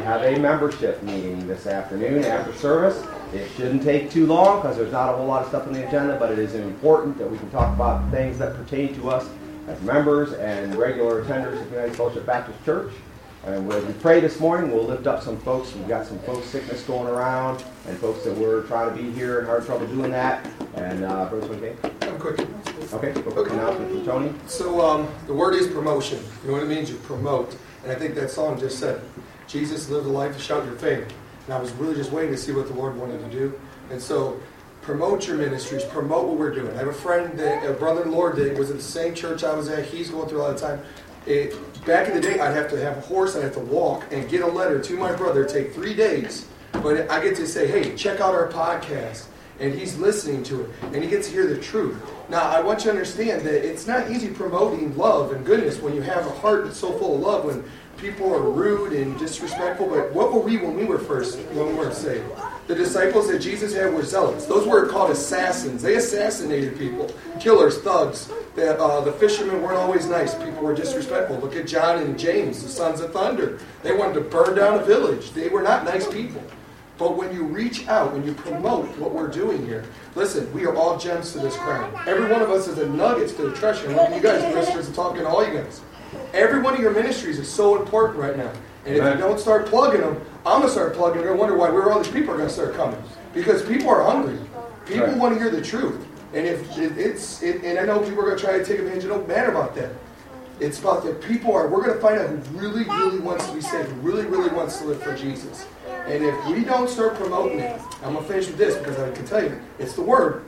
have a membership meeting this afternoon after service. It shouldn't take too long because there's not a whole lot of stuff on the agenda, but it is important that we can talk about things that pertain to us as members and regular attenders of United Fellowship Baptist Church. And as we pray this morning, we'll lift up some folks. We've got some folks sickness going around, and folks that we're trying to be here and having trouble doing that. And uh, Bruce, okay? I'm quick. Okay, quick announcement from Tony. So um, the word is promotion. You know what it means? You promote. And I think that song just said, Jesus lived a life to shout your fame. And I was really just waiting to see what the Lord wanted to do. And so promote your ministries, promote what we're doing. I have a friend, that, a brother-in-law that was at the same church I was at. He's going through a lot of time. It, back in the day, I'd have to have a horse, I'd have to walk and get a letter to my brother. Take three days. But I get to say, hey, check out our podcast. And he's listening to it. And he gets to hear the truth. Now, I want you to understand that it's not easy promoting love and goodness when you have a heart that's so full of love, when people are rude and disrespectful. But what were we when we were first, when we weren't saved? The disciples that Jesus had were zealots. Those were called assassins. They assassinated people, killers, thugs. That uh, the fishermen weren't always nice. People were disrespectful. Look at John and James, the sons of thunder. They wanted to burn down a village. They were not nice people. But when you reach out, when you promote what we're doing here, listen, we are all gems to this crown. Every one of us is a nugget to the treasure. And look at you guys, ministers, I'm talking to all you guys. Every one of your ministries is so important right now. And if you don't start plugging them, I'm going to start plugging them. I wonder why where all these people are going to start coming. Because people are hungry. People Right. want to hear the truth. And if it, it's, it, and I know people are going to try to take advantage. It don't matter about that. It's about that people are, we're going to find out who really, really wants to be saved, who really, really wants to live for Jesus. And if we don't start promoting it, I'm going to finish with this because I can tell you, it's the word.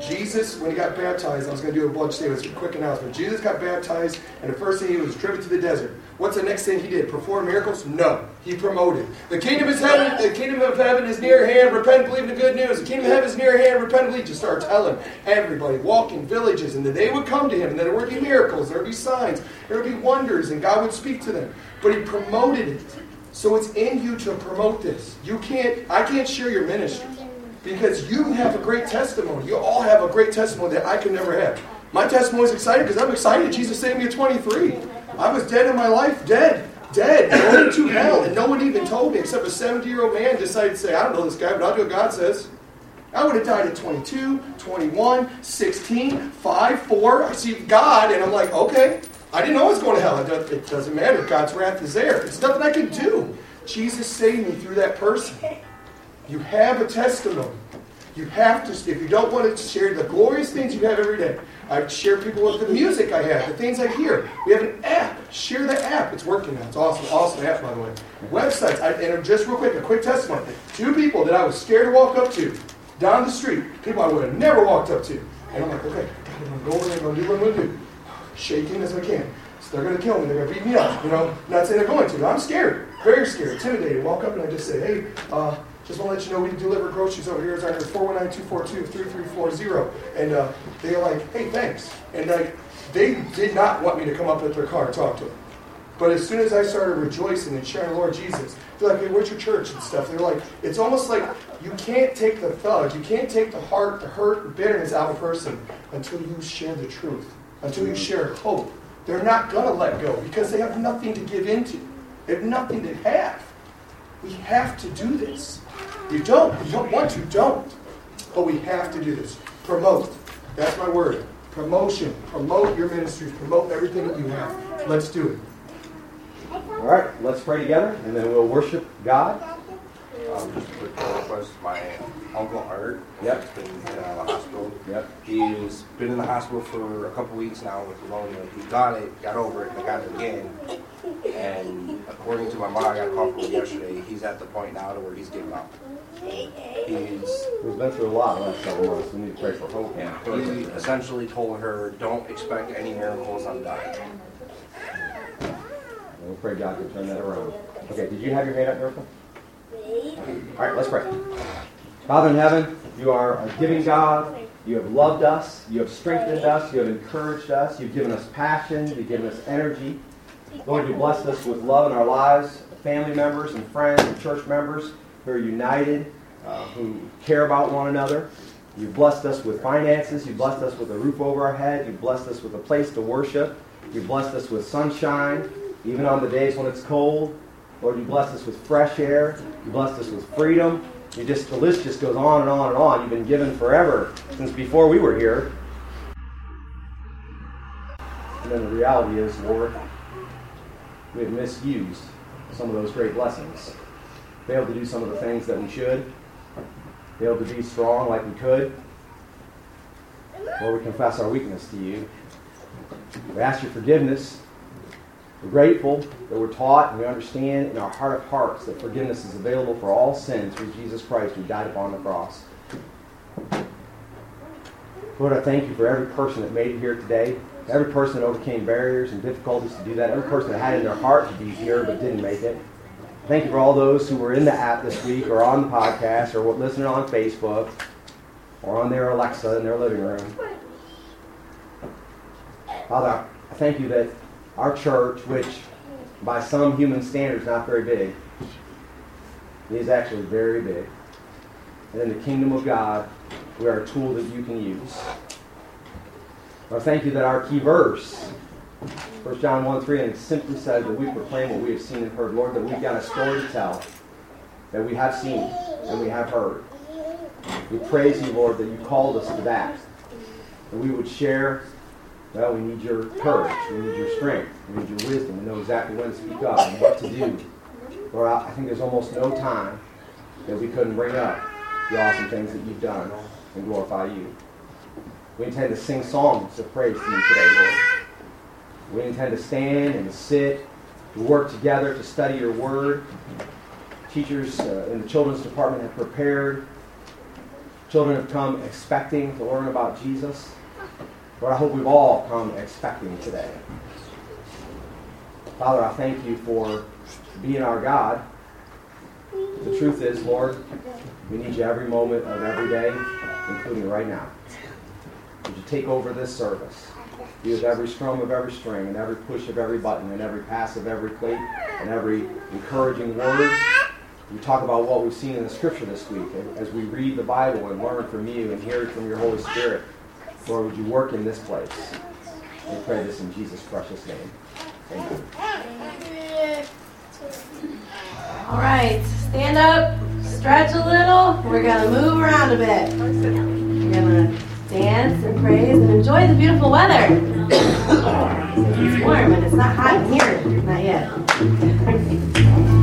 Jesus, when he got baptized, I was going to do a bunch of statements, a quick announcement. Jesus got baptized, and the first thing he was driven to the desert. What's the next thing he did? Perform miracles? No. He promoted. The kingdom is heaven, the kingdom of heaven is near hand. Repent and believe the good news. The kingdom of heaven is near hand. Repent believe. Just start telling everybody, walking villages, and then they would come to him, and then there would be miracles, there would be signs, there would be wonders, and God would speak to them. But he promoted it. So it's in you to promote this. You can't, I can't share your ministry because you have a great testimony. You all have a great testimony that I can never have. My testimony is exciting because I'm excited. Jesus saved me at 23. I was dead in my life, dead, dead, going to hell, and no one even told me except a 70 year old man decided to say, I don't know this guy, but I'll do what God says. I would have died at 22, 21, 16, 5, 4. I see God, and I'm like, okay, I didn't know I was going to hell. It does- It doesn't matter. God's wrath is there. It's nothing I can do. Jesus saved me through that person. You have a testimony. You have to, if you don't want to share the glorious things you have every day, I share people with the music I have, the things I hear. We have an app. Share the app. It's working now. It's awesome. Awesome app, by the way. Websites. I, and just real quick, a quick testimony. Two people that I was scared to walk up to down the street, people I would have never walked up to. And I'm like, okay, I'm going to go over there and go do what I'm going to do. Shaking as I can. So they're going to kill me. They're going to beat me up. You know, not saying they're going to. I'm scared. Very scared. Intimidated. Walk up and I just say, hey, uh, just want to let you know we deliver groceries over here. It's under 419-242-3340. And uh, they're like, hey, thanks. And like, they did not want me to come up at their car and talk to them. But as soon as I started rejoicing and sharing the Lord Jesus, they're like, hey, where's your church and stuff? They're like, it's almost like you can't take the thug, you can't take the heart, the hurt, the bitterness out of a person until you share the truth, until you share hope. They're not going to let go because they have nothing to give into. They have nothing to have. We have to do this. You don't. You don't want to, don't. But we have to do this. Promote. That's my word. Promotion. Promote your ministries. Promote everything that you have. Let's do it. All right, let's pray together, and then we'll worship God. Um, just a quick request. My uncle Art Yep. has been in and out of the hospital. Yep. He's been in the hospital for a couple weeks now with pneumonia. He got it, got over it, and got it again. And according to my mom, I got a call from him yesterday. He's at the point now to where he's giving up. He's We've been through a lot the last several months. We need to pray for hope. Yeah. he essentially told her, "Don't expect any miracles. I'm dying." And we'll pray God can turn that around. Okay, did you have your hand up, Miracle? All right, let's pray. Father in heaven, you are a giving God. You have loved us. You have strengthened us. You have encouraged us. You've given us passion. You've given us energy. Lord, you blessed us with love in our lives, family members and friends and church members who are united, uh, who care about one another. You've blessed us with finances. You've blessed us with a roof over our head. You've blessed us with a place to worship. You've blessed us with sunshine, even on the days when it's cold. Lord, you blessed us with fresh air. You blessed us with freedom. You just the list just goes on and on and on. You've been given forever since before we were here. And then the reality is, Lord, we have misused some of those great blessings. Failed to do some of the things that we should. Failed to be strong like we could. Lord, we confess our weakness to you. We ask your forgiveness. We're grateful that we're taught and we understand in our heart of hearts that forgiveness is available for all sins through Jesus Christ who died upon the cross. Lord, I thank you for every person that made it here today, every person that overcame barriers and difficulties to do that, every person that had in their heart to be here but didn't make it. Thank you for all those who were in the app this week or on the podcast or listening on Facebook or on their Alexa in their living room. Father, I thank you that our church, which by some human standards not very big, is actually very big. And in the kingdom of God, we are a tool that you can use. I thank you that our key verse, 1 John 1 3, and it simply says that we proclaim what we have seen and heard. Lord, that we've got a story to tell, that we have seen and we have heard. We praise you, Lord, that you called us to that. That we would share well, we need your courage. We need your strength. We need your wisdom. We know exactly when to speak up and what to do. Lord, I think there's almost no time that we couldn't bring up the awesome things that you've done and glorify you. We intend to sing songs of praise to you today, Lord. We intend to stand and sit, to work together to study your word. Teachers uh, in the children's department have prepared. Children have come expecting to learn about Jesus. Lord, I hope we've all come expecting today. Father, I thank you for being our God. The truth is, Lord, we need you every moment of every day, including right now. Would you take over this service? Use every strum of every string and every push of every button and every pass of every plate and every encouraging word. We talk about what we've seen in the scripture this week as we read the Bible and learn from you and hear it from your Holy Spirit. Lord, would you work in this place? We pray this in Jesus' precious name. Amen. All right, stand up, stretch a little. We're going to move around a bit. We're going to dance and praise and enjoy the beautiful weather. It's warm, but it's not hot in here. Not yet.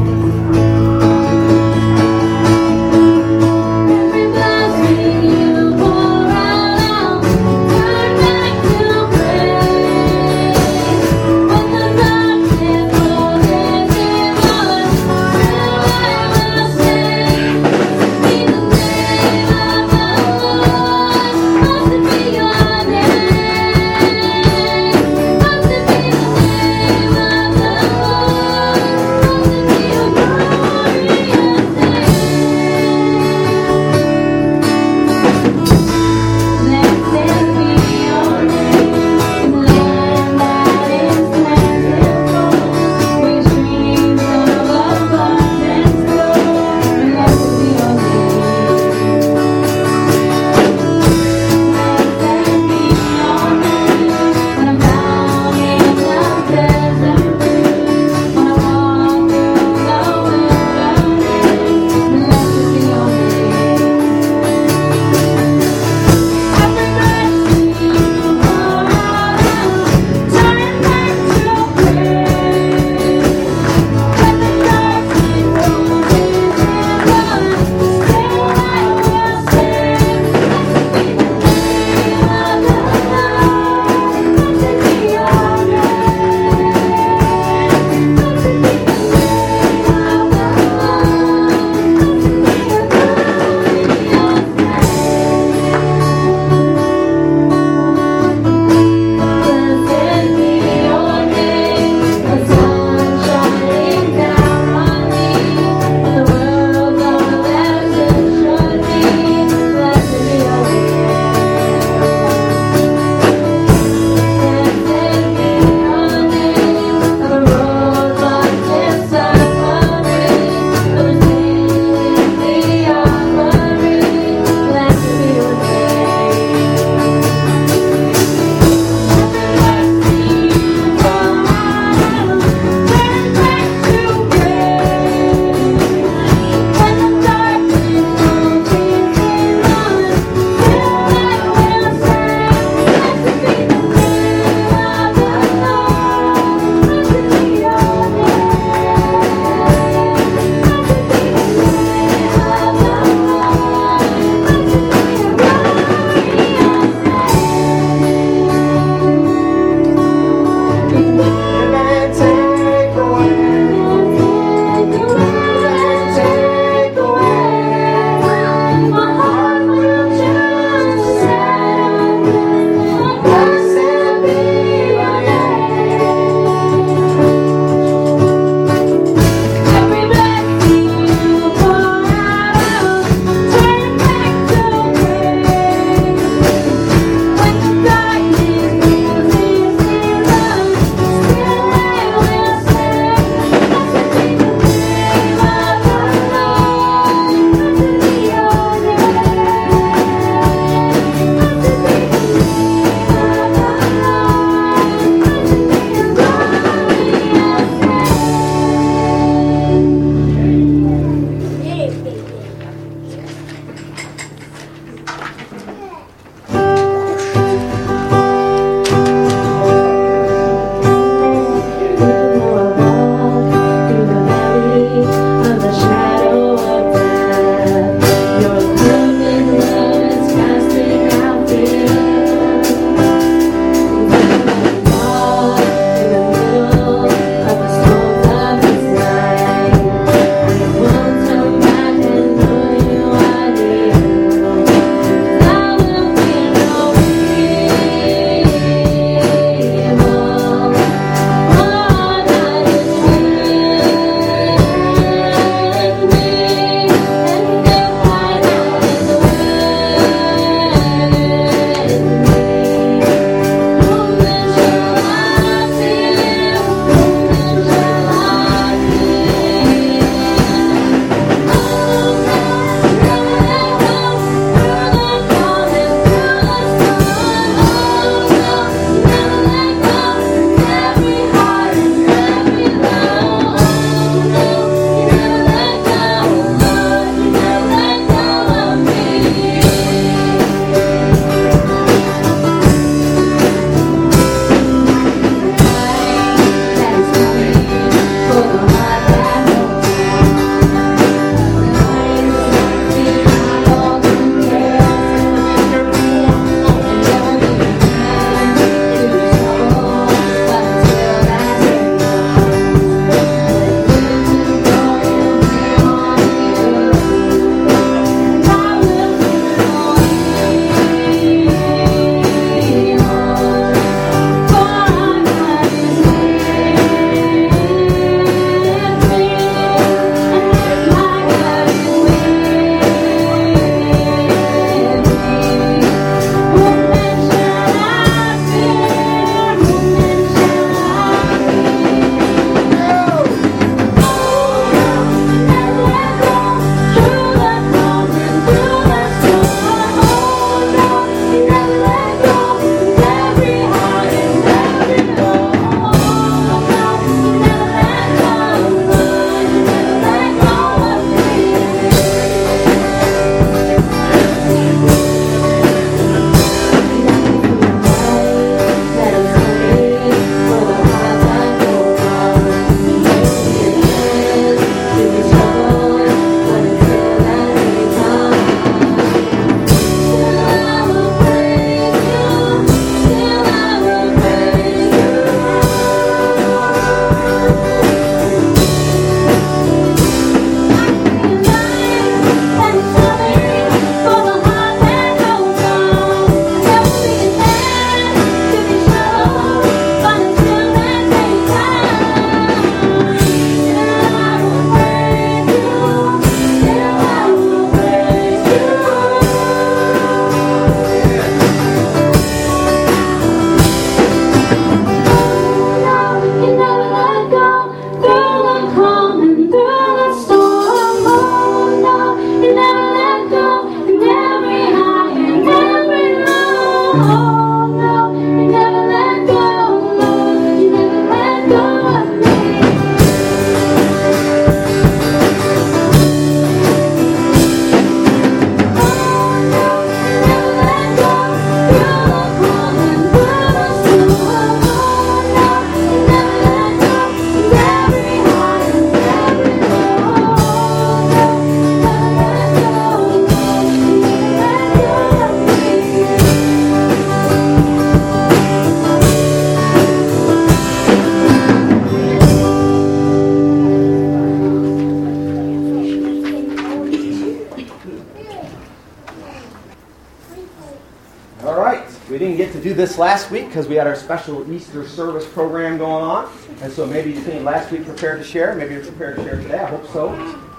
this last week because we had our special Easter service program going on. And so maybe you came last week prepared to share. Maybe you're prepared to share today. I hope so.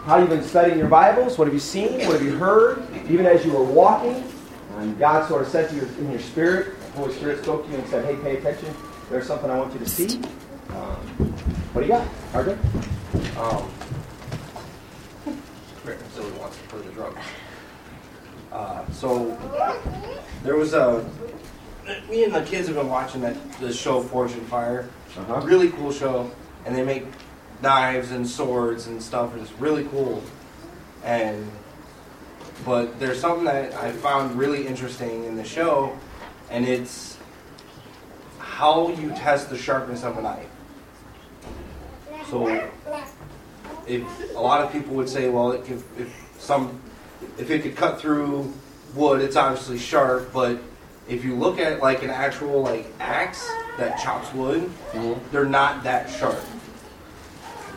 How have you been studying your Bibles? What have you seen? What have you heard? Even as you were walking, and God sort of said to you in your spirit, the Holy Spirit spoke to you and said, hey, pay attention. There's something I want you to see. Um, what do you got? Arthur? Um, Rick Silly wants to play the drums. Uh, so there was a me and the kids have been watching that the show Forged in Fire. Uh-huh. Really cool show, and they make knives and swords and stuff, and it's really cool. And but there's something that I found really interesting in the show, and it's how you test the sharpness of a knife. So if a lot of people would say, well, if, if some, if it could cut through wood, it's obviously sharp. But if you look at like an actual like axe that chops wood, mm-hmm. they're not that sharp.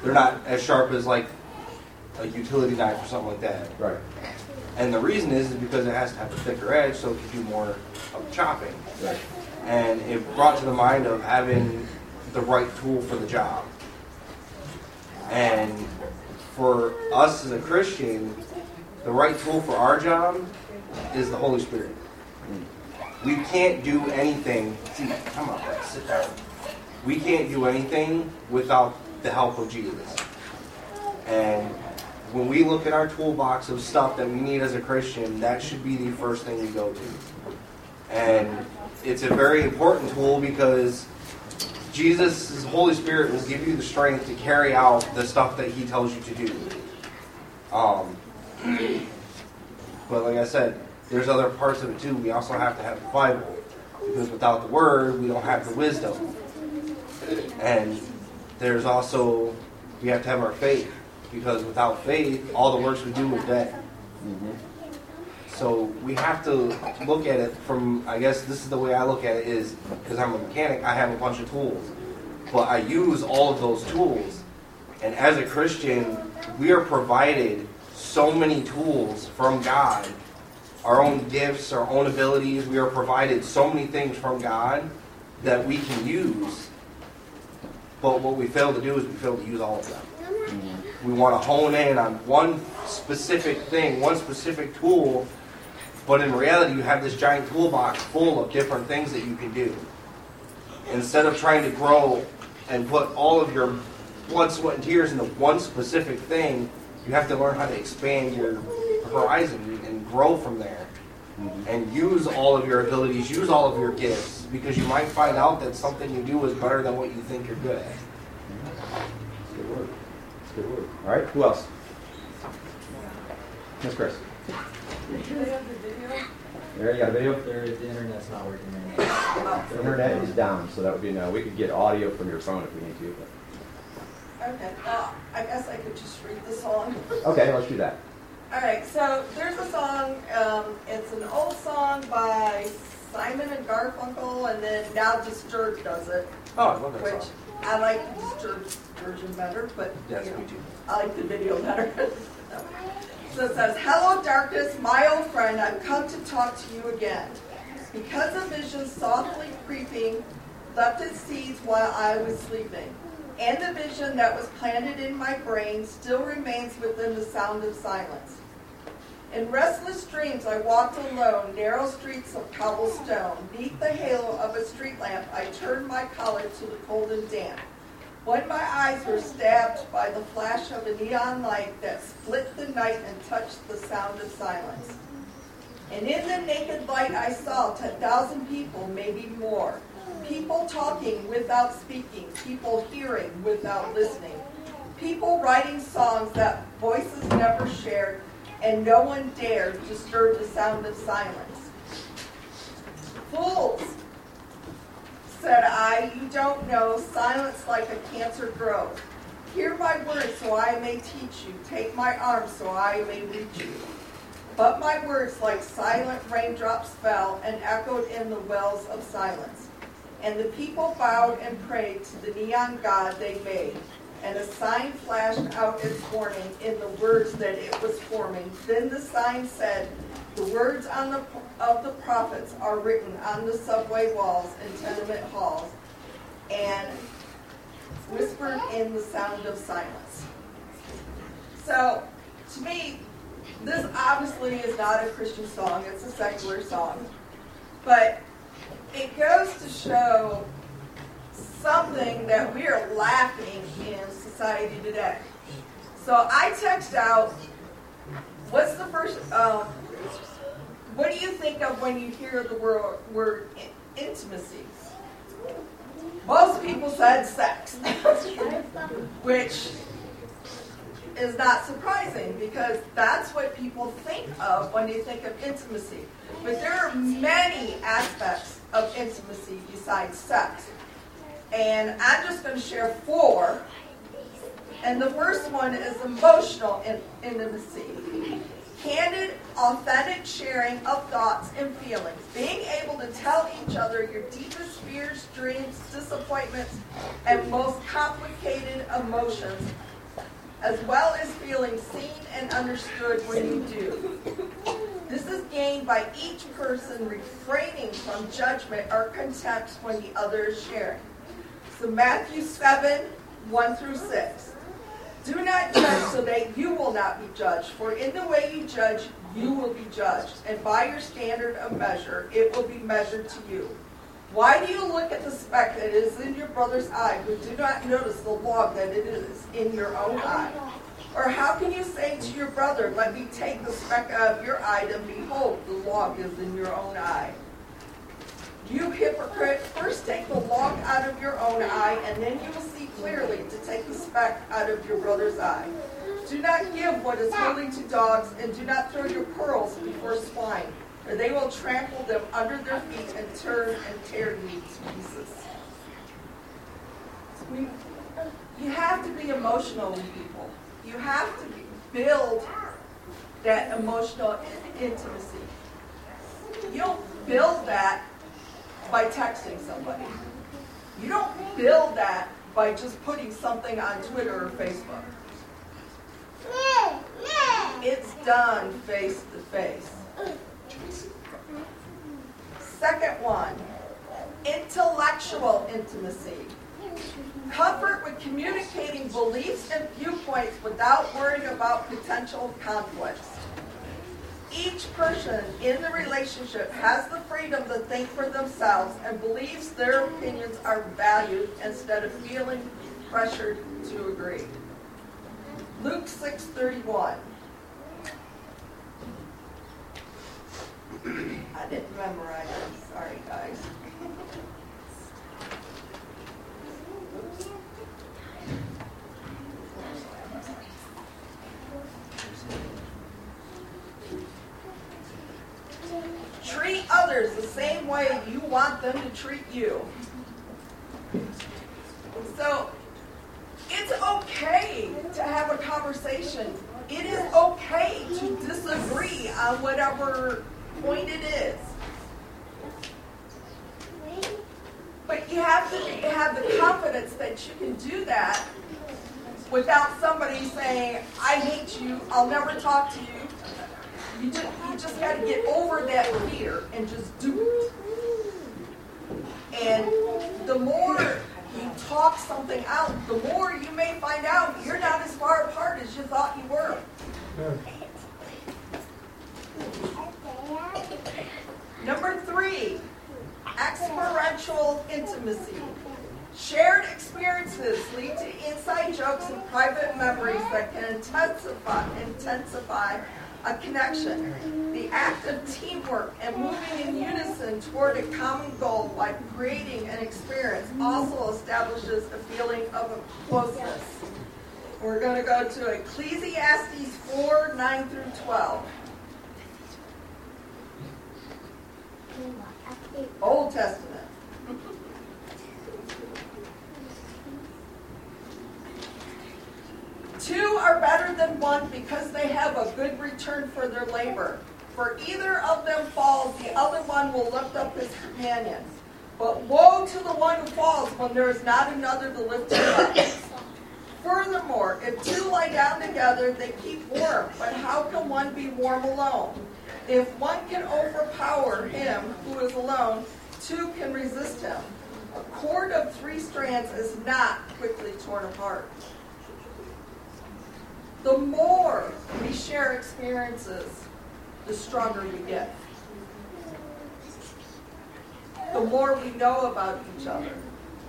They're not as sharp as like a utility knife or something like that. Right. And the reason is, is because it has to have a thicker edge so it can do more of chopping. Right. And it brought to the mind of having the right tool for the job. And for us as a Christian, the right tool for our job is the Holy Spirit. We can't do anything. See, come on, sit down. We can't do anything without the help of Jesus. And when we look at our toolbox of stuff that we need as a Christian, that should be the first thing we go to. And it's a very important tool because Jesus, Holy Spirit, will give you the strength to carry out the stuff that He tells you to do. Um, but like I said, there's other parts of it too. We also have to have the Bible because without the Word, we don't have the wisdom. And there's also we have to have our faith because without faith, all the works we do is dead. Mm-hmm. So we have to look at it from, I guess this is the way I look at it is, because I'm a mechanic, I have a bunch of tools. But I use all of those tools. And as a Christian, we are provided so many tools from God. Our own gifts, our own abilities, we are provided so many things from God that we can use. But what we fail to do is we fail to use all of them. We want to hone in on one specific thing, one specific tool, but in reality, you have this giant toolbox full of different things that you can do. Instead of trying to grow and put all of your blood, sweat, and tears into one specific thing, you have to learn how to expand your horizon grow from there. And use all of your abilities, use all of your gifts, because you might find out that something you do is better than what you think you're good at. Good work. That's good work. All right. Who else? Miss Chris. There you got a video. There is, the internet's not working right now. The internet is down, so that would be no. We could get audio from your phone if we need to. Okay, uh, I guess I could just read the song. Okay, let's do that. All right, so there's a song. Um, it's an old song by Simon and Garfunkel, and then now Disturbed does it, Oh, I love that which song. I like the Disturbed version better, but Yes, you know, me too. I like the video better. so it says, "Hello, darkness, my old friend. I've come to talk to you again, because a vision softly creeping left its seeds while I was sleeping." And the vision that was planted in my brain still remains within the sound of silence. In restless dreams, I walked alone, narrow streets of cobblestone. Neath the halo of a street lamp, I turned my collar to the cold and damp. When my eyes were stabbed by the flash of a neon light that split the night and touched the sound of silence. And in the naked light, I saw 10,000 people, maybe more. People talking without speaking, people hearing without listening, people writing songs that voices never shared, and no one dared disturb the sound of silence. Fools, said I, you don't know silence like a cancer grows. Hear my words so I may teach you, take my arm so I may reach you. But my words like silent raindrops fell and echoed in the wells of silence. And the people bowed and prayed to the neon god they made. And a sign flashed out its warning in the words that it was forming. Then the sign said, The words on the, of the prophets are written on the subway walls and tenement halls, and whispered in the sound of silence. So, to me, this obviously is not a Christian song, it's a secular song. But it goes to show something that we are lacking in society today. So I text out, what's the first, um, what do you think of when you hear the word, word intimacy? Most people said sex, which is not surprising because that's what people think of when they think of intimacy. But there are many aspects of intimacy besides sex. And I'm just going to share four. And the first one is emotional in- intimacy. Candid, authentic sharing of thoughts and feelings. Being able to tell each other your deepest fears, dreams, disappointments, and most complicated emotions, as well as feeling seen and understood when you do. This is gained by each person refraining from judgment or contempt when the other is sharing. So Matthew 7, 1 through 6. Do not judge so that you will not be judged. For in the way you judge, you will be judged. And by your standard of measure, it will be measured to you. Why do you look at the speck that is in your brother's eye, but do not notice the log that it is in your own eye? Or how can you say to your brother, Let me take the speck out of your eye, and behold, the log is in your own eye? You hypocrite, first take the log out of your own eye, and then you will see clearly to take the speck out of your brother's eye. Do not give what is holy to dogs, and do not throw your pearls before swine, or they will trample them under their feet and turn and tear you to pieces. We, you have to be emotional with people. You have to build that emotional intimacy. You don't build that by texting somebody. You don't build that by just putting something on Twitter or Facebook. It's done face to face. Second one, intellectual intimacy. Comfort with communicating beliefs and viewpoints without worrying about potential conflicts. Each person in the relationship has the freedom to think for themselves and believes their opinions are valued instead of feeling pressured to agree. Luke 6:31. I didn't memorize it. Sorry, guys. Treat others the same way you want them to treat you. So it's okay to have a conversation. It is okay to disagree on whatever point it is. But you have to have the confidence that you can do that without somebody saying, I hate you, I'll never talk to you. You just, just got to get over that fear and just do it. And the more you talk something out, the more you may find out you're not as far apart as you thought you were. Number three, experiential intimacy. Shared experiences lead to inside jokes and private memories that can intensify, intensify a connection. The act of teamwork and moving in unison toward a common goal, like creating an experience, also establishes a feeling of closeness. We're going to go to Ecclesiastes 4 9 through 12. Old Testament. Two are better than one because they have a good return for their labor. For either of them falls, the other one will lift up his companion. But woe to the one who falls when there is not another to lift him up. Furthermore, if two lie down together, they keep warm. But how can one be warm alone? If one can overpower him who is alone, two can resist him. A cord of three strands is not quickly torn apart. The more we share experiences, the stronger we get. The more we know about each other,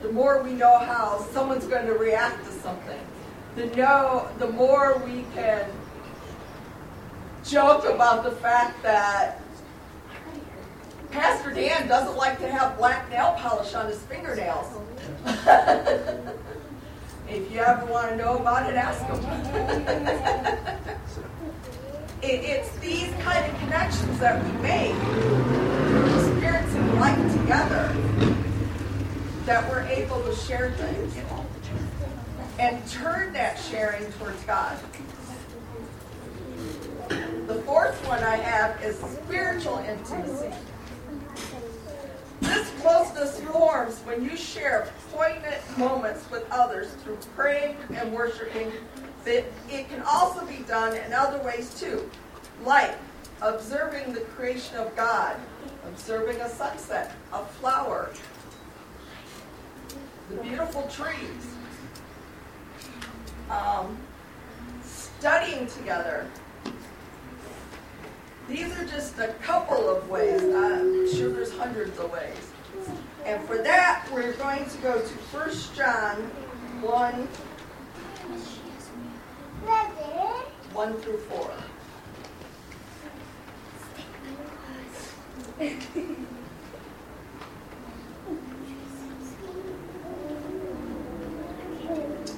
the more we know how someone's going to react to something. The know, the more we can joke about the fact that Pastor Dan doesn't like to have black nail polish on his fingernails. if you ever want to know about it, ask them. it, it's these kind of connections that we make, spirits and life together, that we're able to share things and turn that sharing towards God. The fourth one I have is spiritual intimacy. This closeness forms when you share poignant moments with others through praying and worshiping. But it can also be done in other ways too, like observing the creation of God, observing a sunset, a flower, the beautiful trees, um, studying together. These are just a couple of ways. I'm sure there's hundreds of ways. And for that, we're going to go to 1 John 1, 1 through 4.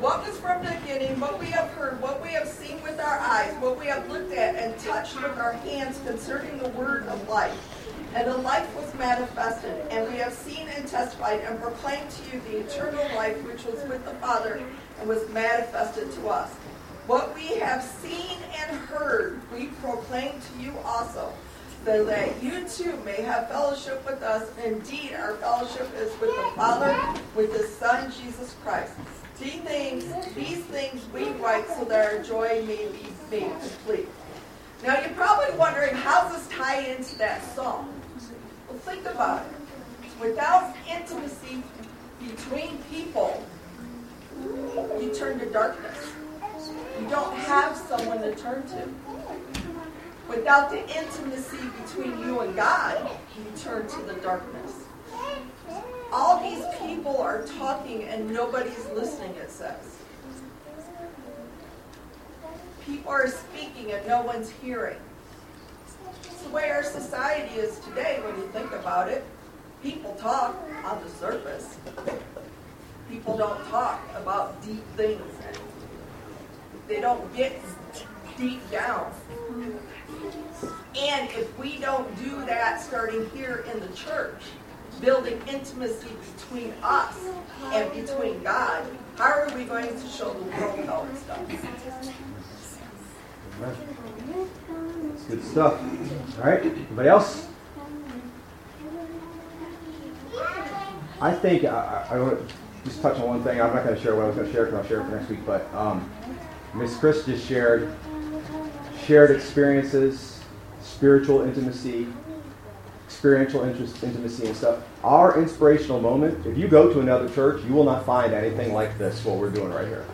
what was from the beginning, what we have heard, what we have seen with our eyes, what we have looked at and touched with our hands concerning the word of life. And the life was manifested, and we have seen and testified and proclaimed to you the eternal life which was with the Father and was manifested to us. What we have seen and heard, we proclaim to you also, so that you too may have fellowship with us. Indeed, our fellowship is with the Father, with His Son, Jesus Christ. These things, these things we write so that our joy may be made complete. Now you're probably wondering how does this tie into that song? Well, think about it. Without intimacy between people, you turn to darkness. You don't have someone to turn to. Without the intimacy between you and God, you turn to the darkness. All these people are talking and nobody's listening, it says. People are speaking and no one's hearing. It's the way our society is today when you think about it. People talk on the surface. People don't talk about deep things. They don't get deep down. And if we don't do that starting here in the church, building intimacy between us and between God, how are we going to show the world how it's done? Good stuff. All right. Anybody else? I think I, I, want to just touch on one thing. I'm not going to share what I was going to share because I'll share it for next week. But um, Miss Chris just shared shared experiences, spiritual intimacy, experiential interest, intimacy and stuff. Our inspirational moment, if you go to another church, you will not find anything like this, what we're doing right here.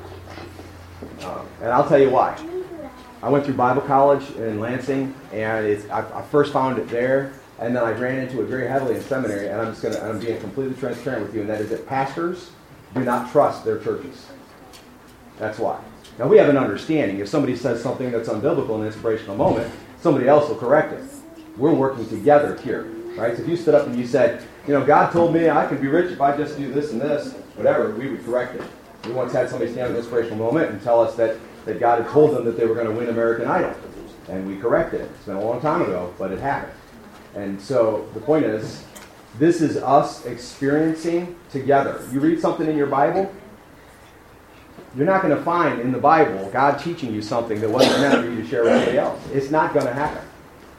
Um, and I'll tell you why. I went through Bible college in Lansing, and it's, I, I first found it there, and then I ran into it very heavily in seminary, and I'm just going to, I'm being completely transparent with you, and that is that pastors do not trust their churches. That's why. Now, we have an understanding. If somebody says something that's unbiblical in an inspirational moment, somebody else will correct it. We're working together here, right? So if you stood up and you said, you know, God told me I could be rich if I just do this and this, whatever, we would correct it. We once had somebody stand in an inspirational moment and tell us that, that God had told them that they were going to win American Idol. And we corrected it. It's been a long time ago, but it happened. And so the point is, this is us experiencing together. You read something in your Bible, you're not going to find in the Bible God teaching you something that wasn't meant for you to share with anybody else. It's not going to happen.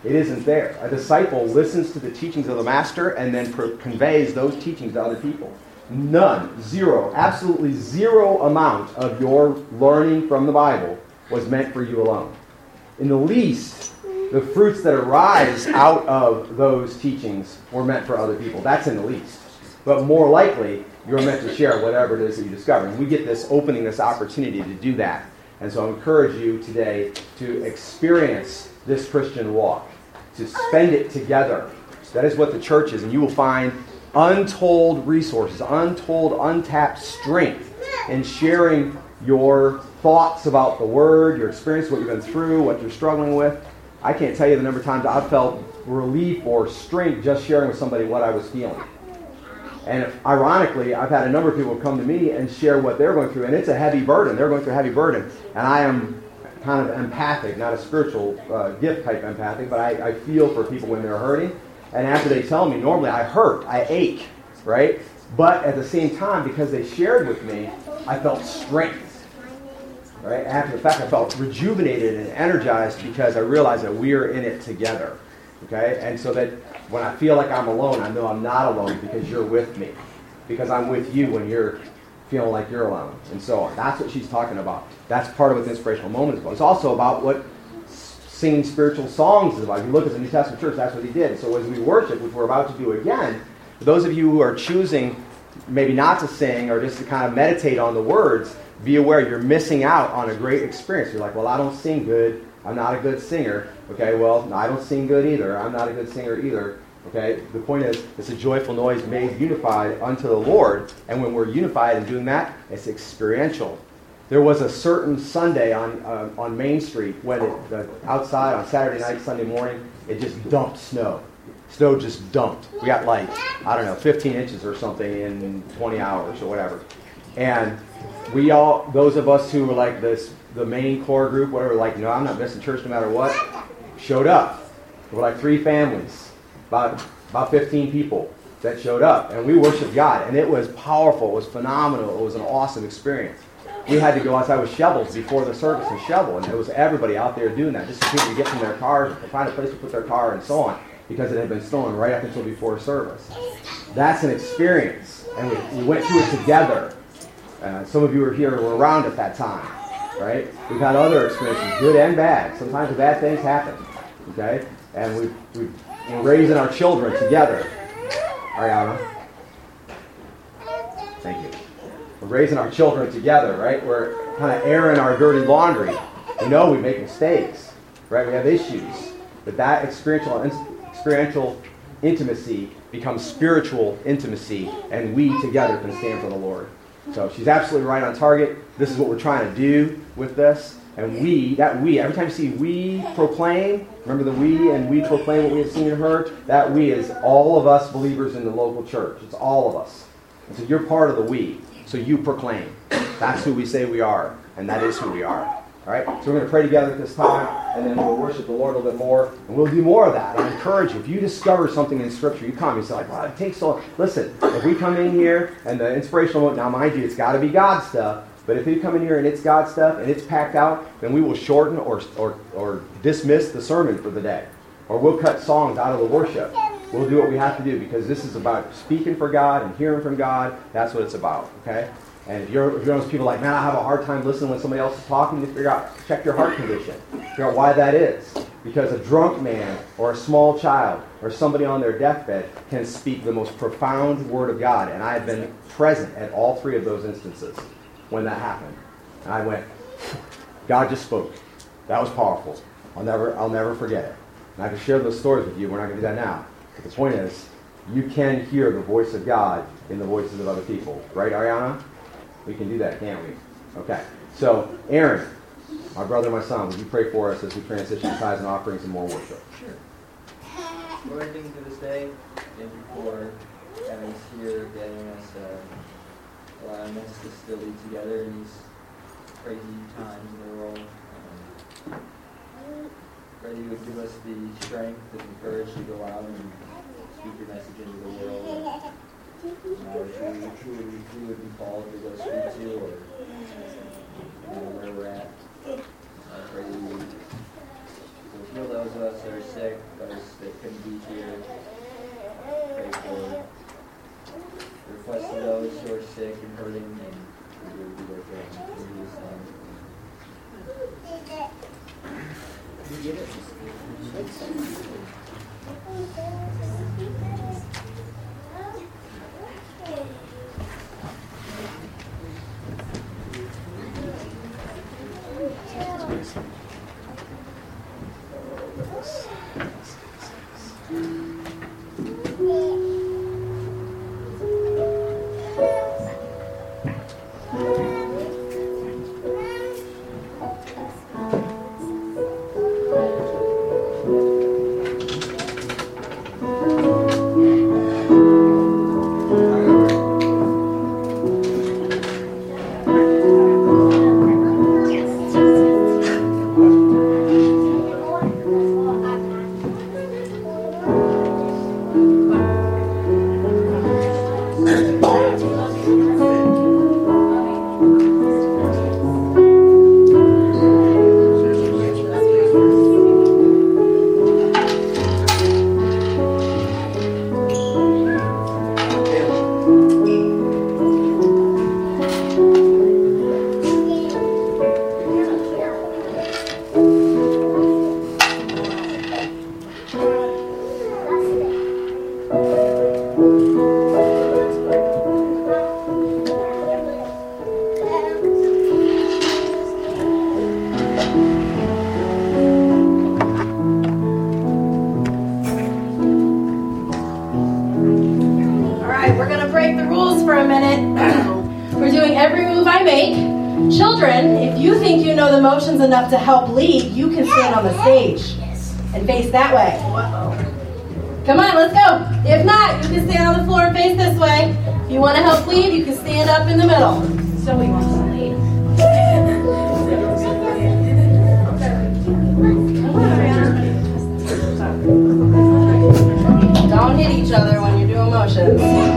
It isn't there. A disciple listens to the teachings of the master and then conveys those teachings to other people. none, zero, absolutely zero amount of your learning from the Bible was meant for you alone. In the least, the fruits that arise out of those teachings were meant for other people. That's in the least. But more likely, you're meant to share whatever it is that you discover. And we get this opening, this opportunity to do that. And so I encourage you today to experience this Christian walk, to spend it together. That is what the church is. And you will find untold resources, untold, untapped strength in sharing your thoughts about the Word, your experience, what you've been through, what you're struggling with. I can't tell you the number of times I've felt relief or strength just sharing with somebody what I was feeling. And ironically, I've had a number of people come to me and share what they're going through, and it's a heavy burden. They're going through a heavy burden. And I am kind of empathic, not a spiritual uh, gift type empathic, but I, I feel for people when they're hurting. And after they tell me, normally I hurt, I ache, right? But at the same time, because they shared with me, I felt strength. Right? After the fact, I felt rejuvenated and energized because I realized that we are in it together. Okay? And so that when I feel like I'm alone, I know I'm not alone because you're with me. Because I'm with you when you're feeling like you're alone. And so that's what she's talking about. That's part of what the inspirational moment is about. It's also about what singing spiritual songs is about. If you look at the New Testament church, that's what he did. So as we worship, which we're about to do again, those of you who are choosing maybe not to sing or just to kind of meditate on the words, be aware you're missing out on a great experience. You're like, well, I don't sing good. I'm not a good singer. Okay, well, I don't sing good either. I'm not a good singer either. Okay, the point is, it's a joyful noise made unified unto the Lord. And when we're unified in doing that, it's experiential. There was a certain Sunday on, uh, on Main Street when it, uh, outside on Saturday night, Sunday morning, it just dumped snow. Snow just dumped. We got like, I don't know, 15 inches or something in 20 hours or whatever. And we all, those of us who were like this, the main core group, whatever, like, no, I'm not missing church no matter what, showed up. There were like three families, about, about 15 people that showed up. And we worshiped God. And it was powerful. It was phenomenal. It was an awesome experience we had to go outside with shovels before the service and shovel, and it was everybody out there doing that, just for people to get from their cars, to find a place to put their car, and so on, because it had been stolen right up until before service. That's an experience, and we, we went through it together. Uh, some of you were here, were around at that time, right? We've had other experiences, good and bad. Sometimes the bad things happen, okay? And we we we're raising our children together. Ariana. Thank you. We're raising our children together, right? We're kind of airing our dirty laundry. We know we make mistakes, right? We have issues. But that experiential, experiential intimacy becomes spiritual intimacy, and we together can stand for the Lord. So she's absolutely right on target. This is what we're trying to do with this. And we, that we, every time you see we proclaim, remember the we and we proclaim what we have seen and heard? That we is all of us believers in the local church. It's all of us. And so you're part of the we. So you proclaim. That's who we say we are, and that is who we are. All right? So we're going to pray together at this time, and then we'll worship the Lord a little bit more, and we'll do more of that. I encourage you, if you discover something in Scripture, you come, you say, like, it takes so Listen, if we come in here, and the inspirational, now mind you, it's got to be God stuff, but if you come in here and it's God stuff, and it's packed out, then we will shorten or, or, or dismiss the sermon for the day. Or we'll cut songs out of the worship. We'll do what we have to do because this is about speaking for God and hearing from God. That's what it's about, okay? And if you're, if you're those people like, man, I have a hard time listening when somebody else is talking, just figure out, check your heart condition. Figure out why that is. Because a drunk man or a small child or somebody on their deathbed can speak the most profound word of God. And I have been present at all three of those instances when that happened. And I went, God just spoke. That was powerful. I'll never, I'll never forget it. And I can share those stories with you. We're not going to do that now. But the point is, you can hear the voice of God in the voices of other people. Right, Ariana? We can do that, can't we? Okay. So, Aaron, my brother my son, would you pray for us as we transition to tithes and offerings and more worship? Sure. Lord, thank you for this day. Thank you for having us here, getting us, uh, allowing us to still be together in these crazy times in the world. Um, pray you would give us the strength and courage to go out and speak your message into the world. And, uh, who, who, who would be called to go speak to or you know, where we're at. I pray you would heal those of us that are sick, those that couldn't be here. Pray for the those who are sick and hurting, and we will be there for them. In Jesus' name. You get it? All think you know the motions enough to help lead, you can stand on the stage and face that way. Come on, let's go. If not, you can stand on the floor and face this way. If you want to help lead, you can stand up in the middle. So we want to lead. Don't hit each other when you're doing motions.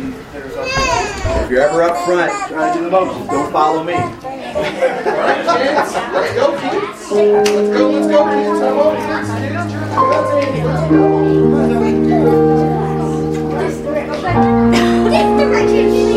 If you're ever up front trying to do the motions, don't follow me. All right, kids. Let's go, kids. Let's go, let's go, kids. I'm over here, kids. Let's go.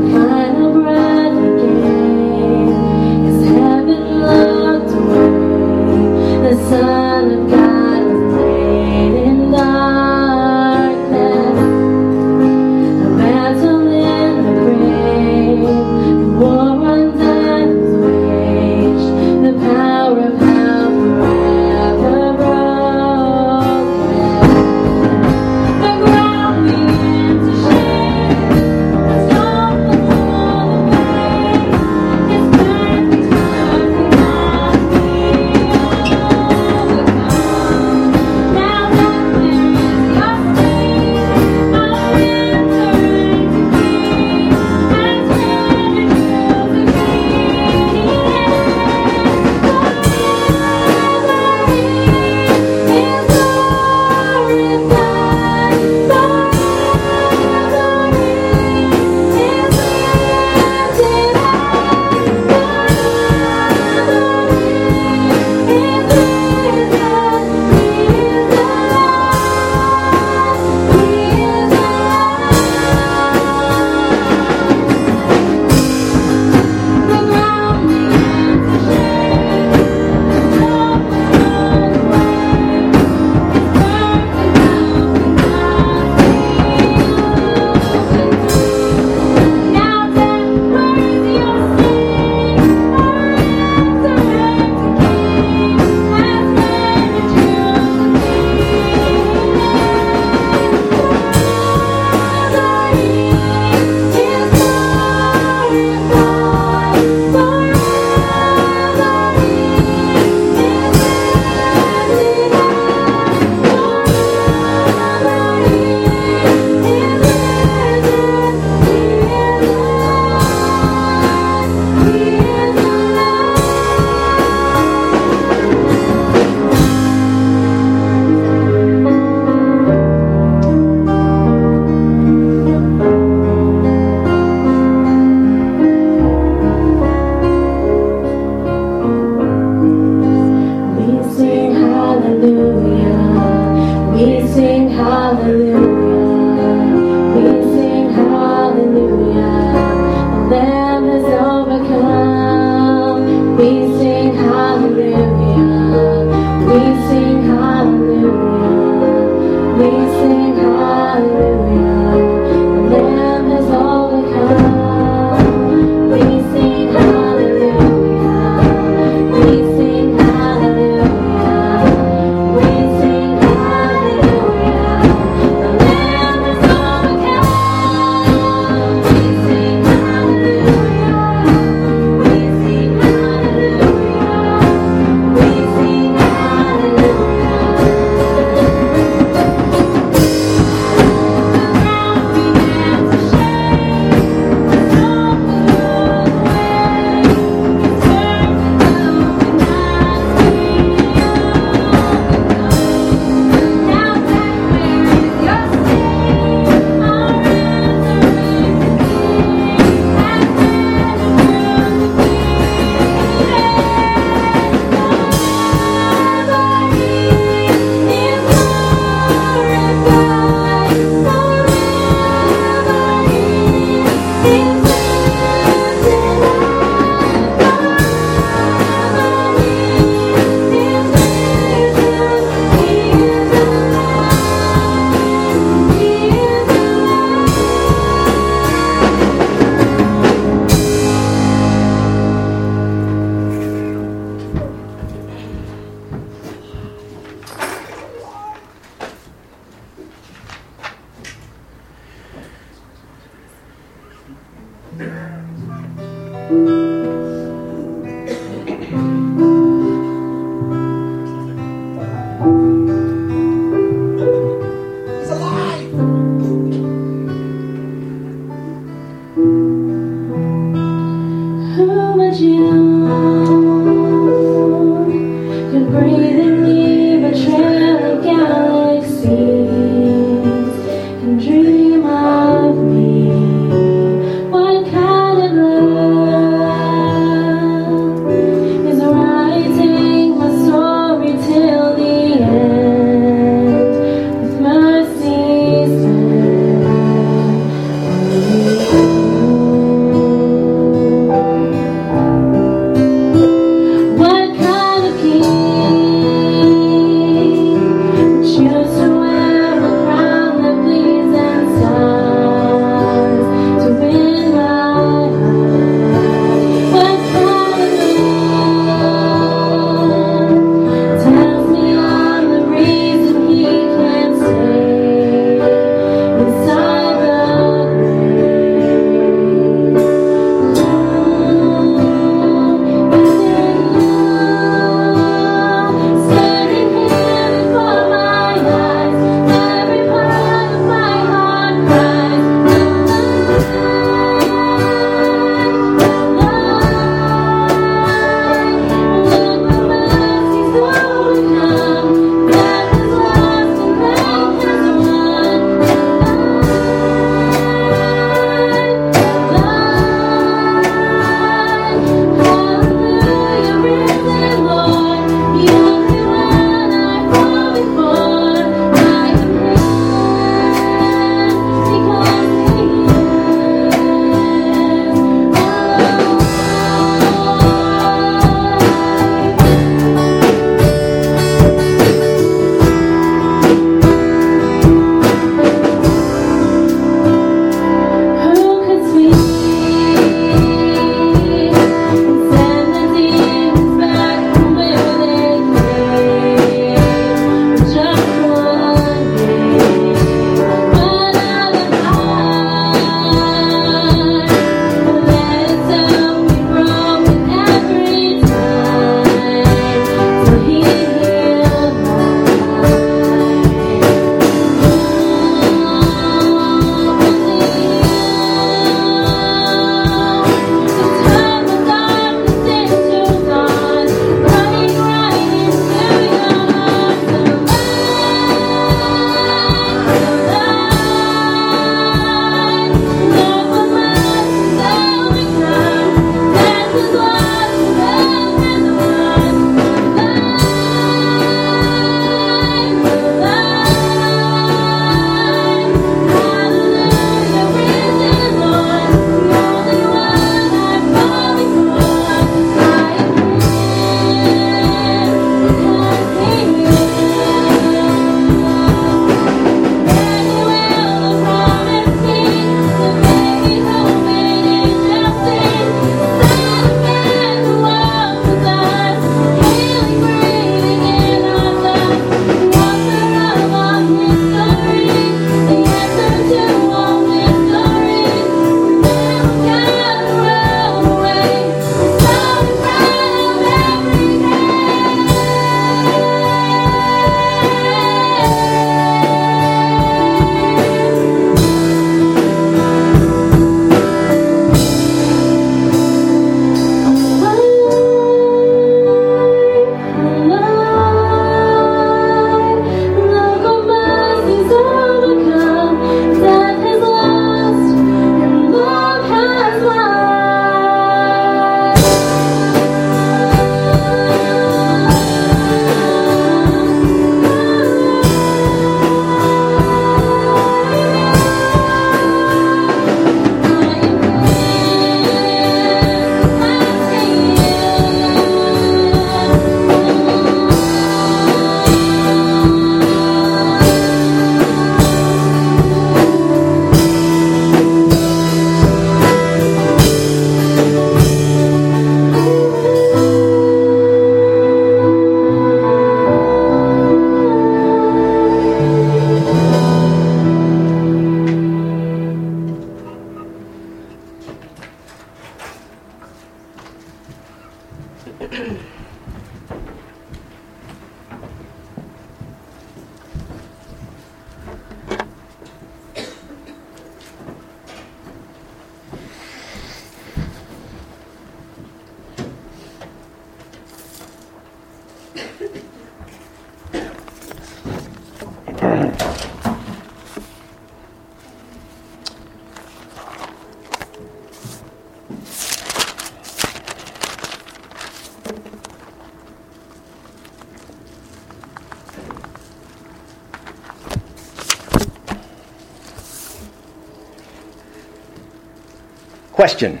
Question.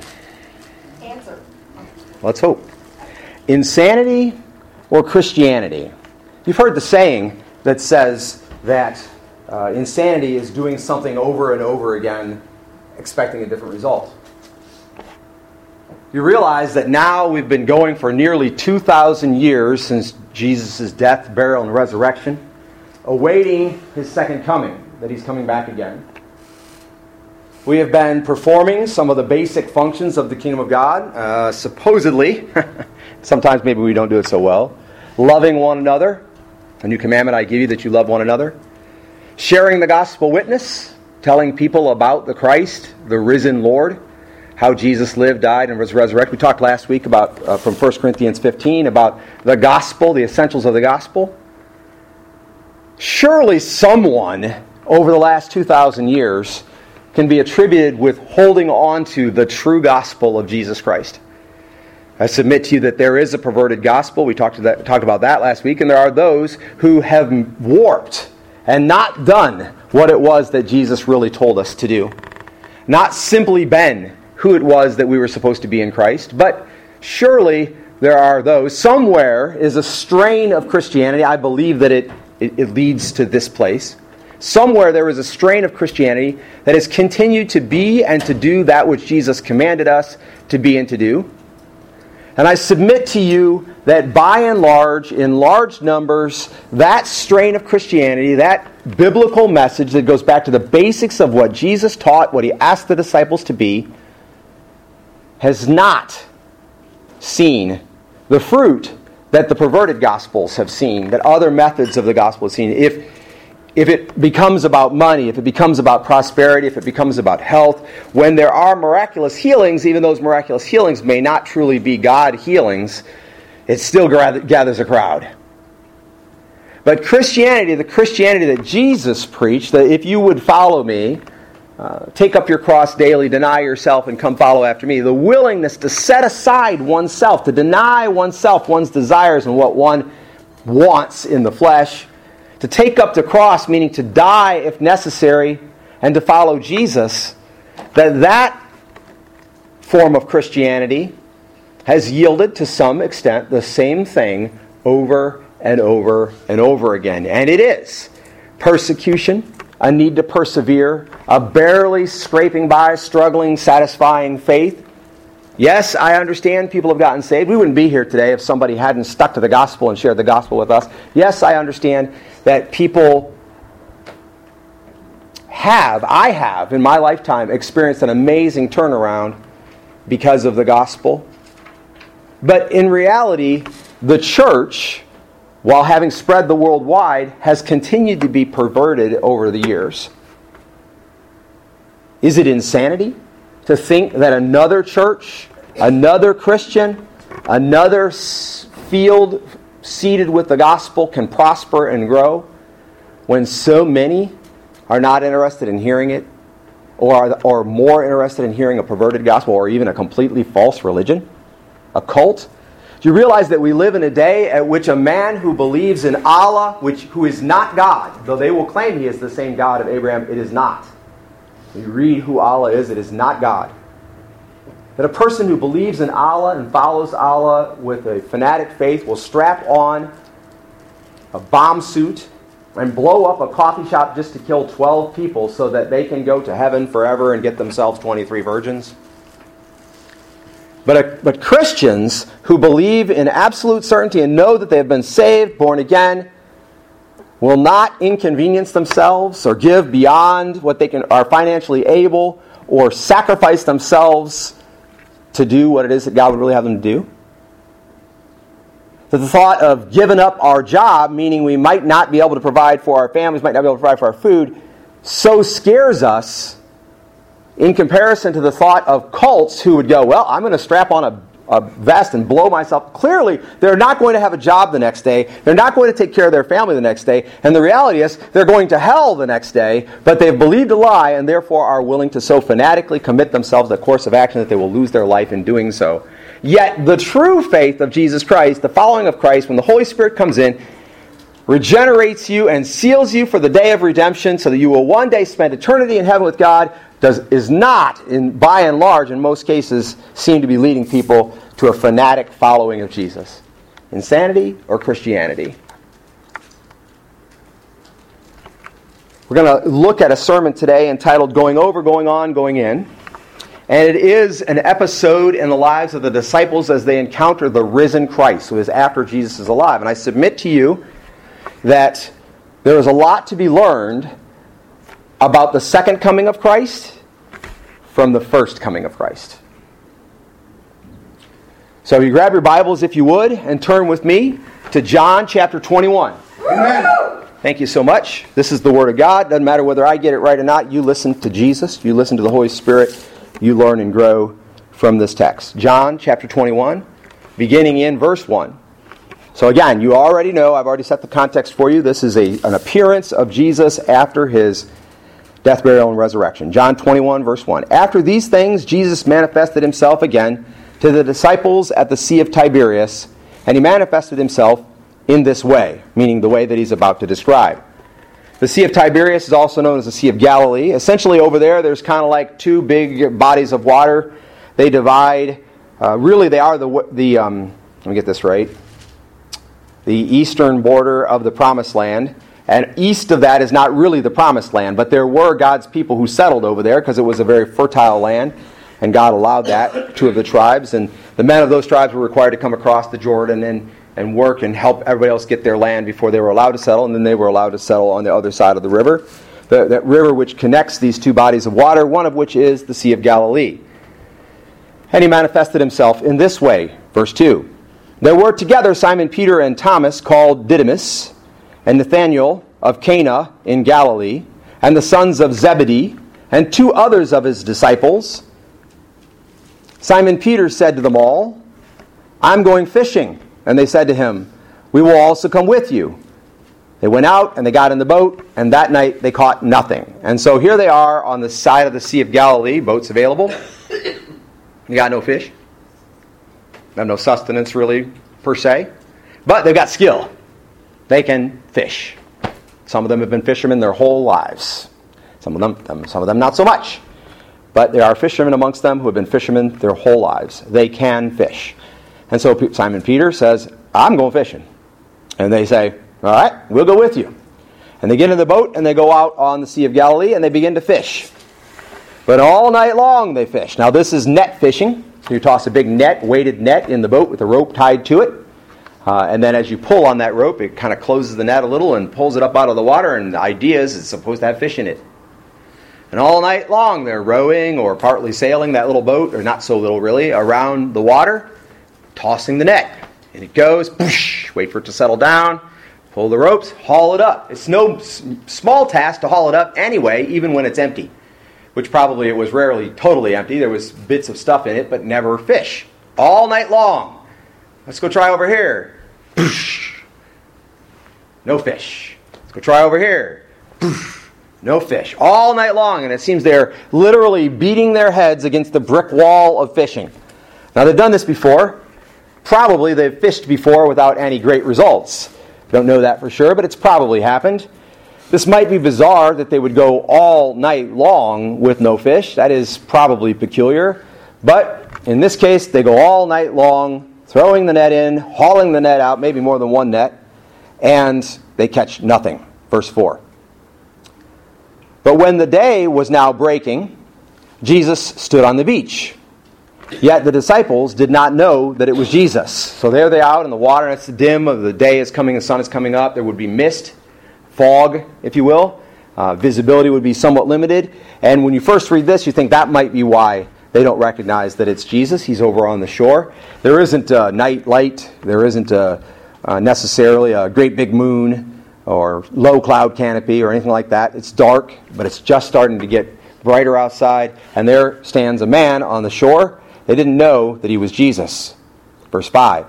Answer. Let's hope. Insanity or Christianity? You've heard the saying that says that uh, insanity is doing something over and over again, expecting a different result. You realize that now we've been going for nearly 2,000 years since Jesus' death, burial, and resurrection, awaiting his second coming, that he's coming back again. We have been performing some of the basic functions of the kingdom of God, uh, supposedly. Sometimes maybe we don't do it so well. Loving one another. A new commandment I give you that you love one another. Sharing the gospel witness, telling people about the Christ, the risen Lord, how Jesus lived, died, and was resurrected. We talked last week about uh, from 1 Corinthians 15 about the gospel, the essentials of the gospel. Surely someone over the last 2,000 years can be attributed with holding on to the true gospel of Jesus Christ. I submit to you that there is a perverted gospel. We talked, that, talked about that last week, and there are those who have warped and not done what it was that Jesus really told us to do. Not simply been who it was that we were supposed to be in Christ, but surely there are those. Somewhere is a strain of Christianity. I believe that it, it, it leads to this place. Somewhere there is a strain of Christianity that has continued to be and to do that which Jesus commanded us to be and to do. And I submit to you that by and large, in large numbers, that strain of Christianity, that biblical message that goes back to the basics of what Jesus taught, what he asked the disciples to be, has not seen the fruit that the perverted gospels have seen, that other methods of the gospel have seen. If if it becomes about money, if it becomes about prosperity, if it becomes about health, when there are miraculous healings, even those miraculous healings may not truly be God healings, it still gathers a crowd. But Christianity, the Christianity that Jesus preached, that if you would follow me, uh, take up your cross daily, deny yourself, and come follow after me, the willingness to set aside oneself, to deny oneself, one's desires, and what one wants in the flesh to take up the cross, meaning to die if necessary, and to follow Jesus, that that form of Christianity has yielded to some extent the same thing over and over and over again. And it is persecution, a need to persevere, a barely scraping by, struggling, satisfying faith. Yes, I understand people have gotten saved. We wouldn't be here today if somebody hadn't stuck to the gospel and shared the gospel with us. Yes, I understand that people have, I have in my lifetime, experienced an amazing turnaround because of the gospel. But in reality, the church, while having spread the worldwide, has continued to be perverted over the years. Is it insanity to think that another church, another Christian, another field seated with the gospel can prosper and grow when so many are not interested in hearing it or are, or more interested in hearing a perverted gospel or even a completely false religion, a cult? Do you realize that we live in a day at which a man who believes in Allah, which, who is not God, though they will claim he is the same God of Abraham, it is not. We read who Allah is, it is not God. That a person who believes in Allah and follows Allah with a fanatic faith will strap on a bomb suit and blow up a coffee shop just to kill 12 people so that they can go to heaven forever and get themselves 23 virgins. But, a, but Christians who believe in absolute certainty and know that they have been saved, born again, will not inconvenience themselves or give beyond what they can, are financially able or sacrifice themselves to do what it is that God would really have them to do? that the thought of giving up our job, meaning we might not be able to provide for our families, might not be able to provide for our food, so scares us in comparison to the thought of cults who would go, Well, I'm going to strap on a, a vest and blow myself. Clearly, they're not going to have a job the next day. They're not going to take care of their family the next day. And the reality is, they're going to hell the next day, but they've believed a lie and therefore are willing to so fanatically commit themselves to a course of action that they will lose their life in doing so. Yet, the true faith of Jesus Christ, the following of Christ, when the Holy Spirit comes in, regenerates you and seals you for the day of redemption so that you will one day spend eternity in heaven with God does, is not, in, by and large, in most cases, seem to be leading people to a fanatic following of Jesus. Insanity or Christianity? We're going to look at a sermon today entitled Going Over, Going On, Going In. And it is an episode in the lives of the disciples as they encounter the risen Christ, who is after Jesus is alive. And I submit to you that there is a lot to be learned about the second coming of Christ from the first coming of Christ. So you grab your Bibles, if you would, and turn with me to John chapter 21. Amen. Thank you so much. This is the Word of God. Doesn't matter whether I get it right or not. You listen to Jesus, you listen to the Holy Spirit, you learn and grow from this text. John chapter 21, beginning in verse 1. So, again, you already know, I've already set the context for you. This is a, an appearance of Jesus after his death, burial, and resurrection. John 21, verse 1. After these things, Jesus manifested himself again to the disciples at the Sea of Tiberias, and he manifested himself in this way, meaning the way that he's about to describe. The Sea of Tiberias is also known as the Sea of Galilee. Essentially, over there, there's kind of like two big bodies of water. They divide. Uh, really, they are the the. Um, let me get this right. The eastern border of the Promised Land, and east of that is not really the Promised Land, but there were God's people who settled over there because it was a very fertile land, and God allowed that. Two of the tribes, and the men of those tribes were required to come across the Jordan and and work and help everybody else get their land before they were allowed to settle, and then they were allowed to settle on the other side of the river. The, that river which connects these two bodies of water, one of which is the Sea of Galilee. And he manifested himself in this way. Verse 2. There were together Simon Peter and Thomas, called Didymus, and Nathanael of Cana in Galilee, and the sons of Zebedee, and two others of his disciples. Simon Peter said to them all, I'm going fishing. And they said to him, We will also come with you. They went out and they got in the boat, and that night they caught nothing. And so here they are on the side of the Sea of Galilee, boats available. You got no fish. They have no sustenance really, per se. But they've got skill. They can fish. Some of them have been fishermen their whole lives. Some of them, them some of them not so much. But there are fishermen amongst them who have been fishermen their whole lives. They can fish. And so Simon Peter says, I'm going fishing. And they say, All right, we'll go with you. And they get in the boat and they go out on the Sea of Galilee and they begin to fish. But all night long they fish. Now, this is net fishing. You toss a big net, weighted net, in the boat with a rope tied to it. Uh, and then as you pull on that rope, it kind of closes the net a little and pulls it up out of the water. And the idea is it's supposed to have fish in it. And all night long they're rowing or partly sailing that little boat, or not so little really, around the water tossing the net. And it goes, whoosh, wait for it to settle down, pull the ropes, haul it up. It's no s- small task to haul it up anyway, even when it's empty. Which probably it was rarely totally empty. There was bits of stuff in it, but never fish. All night long. Let's go try over here. No fish. Let's go try over here. No fish. All night long, and it seems they're literally beating their heads against the brick wall of fishing. Now, they've done this before. Probably they've fished before without any great results. Don't know that for sure, but it's probably happened. This might be bizarre that they would go all night long with no fish. That is probably peculiar. But in this case, they go all night long, throwing the net in, hauling the net out, maybe more than one net, and they catch nothing. Verse 4. But when the day was now breaking, Jesus stood on the beach. Yet the disciples did not know that it was Jesus. So there they are out in the water, and it's the dim of the day is coming, the sun is coming up. There would be mist, fog, if you will. Uh, visibility would be somewhat limited. And when you first read this, you think that might be why they don't recognize that it's Jesus. He's over on the shore. There isn't a night light, there isn't a, uh, necessarily a great big moon or low cloud canopy or anything like that. It's dark, but it's just starting to get brighter outside, and there stands a man on the shore. They didn't know that he was Jesus. Verse 5.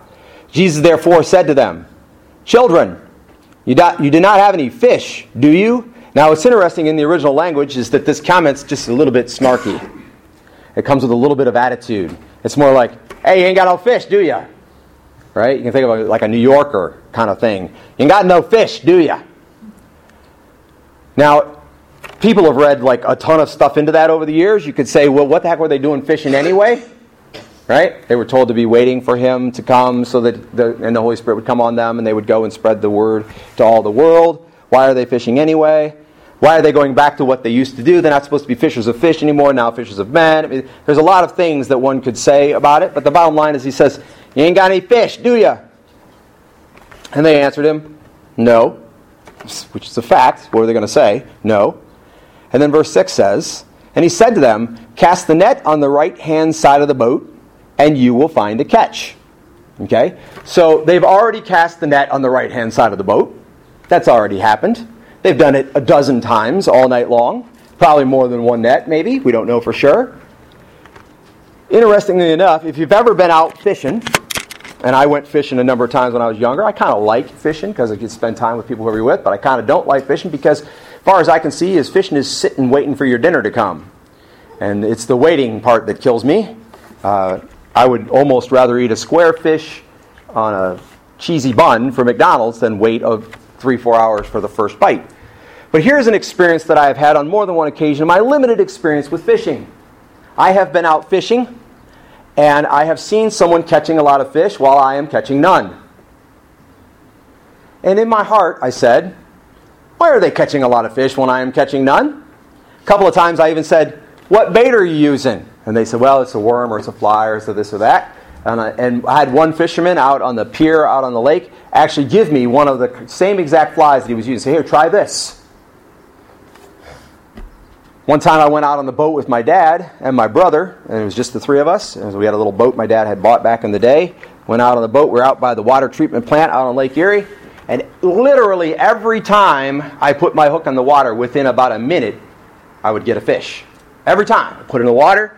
Jesus therefore said to them, Children, you, do, you do not have any fish, do you? Now, what's interesting in the original language is that this comment's just a little bit snarky. It comes with a little bit of attitude. It's more like, hey, you ain't got no fish, do you? Right? You can think of it like a New Yorker kind of thing. You ain't got no fish, do you? Now, people have read like a ton of stuff into that over the years. You could say, well, what the heck were they doing fishing anyway? Right? They were told to be waiting for him to come so that the, and the Holy Spirit would come on them and they would go and spread the word to all the world. Why are they fishing anyway? Why are they going back to what they used to do? They're not supposed to be fishers of fish anymore, now fishers of men. I mean, there's a lot of things that one could say about it, but the bottom line is he says, You ain't got any fish, do you? And they answered him, No, which is a fact. What are they going to say? No. And then verse 6 says, And he said to them, Cast the net on the right hand side of the boat, and you will find a catch. Okay? So they've already cast the net on the right hand side of the boat. That's already happened. They've done it a dozen times all night long. Probably more than one net, maybe. We don't know for sure. Interestingly enough, if you've ever been out fishing, and I went fishing a number of times when I was younger, I kind of like fishing because I could spend time with people who are with, but I kind of don't like fishing because, as far as I can see, is fishing is sitting waiting for your dinner to come. And it's the waiting part that kills me. Uh, I would almost rather eat a square fish on a cheesy bun for McDonald's than wait a three, four hours for the first bite. But here's an experience that I have had on more than one occasion my limited experience with fishing. I have been out fishing and I have seen someone catching a lot of fish while I am catching none. And in my heart, I said, Why are they catching a lot of fish when I am catching none? A couple of times I even said, What bait are you using? And they said, Well, it's a worm or it's a fly or it's a this or that. And I, and I had one fisherman out on the pier, out on the lake, actually give me one of the same exact flies that he was using. Say, Here, try this. One time I went out on the boat with my dad and my brother, and it was just the three of us. And we had a little boat my dad had bought back in the day. Went out on the boat. We are out by the water treatment plant out on Lake Erie. And literally every time I put my hook on the water, within about a minute, I would get a fish. Every time. I put it in the water.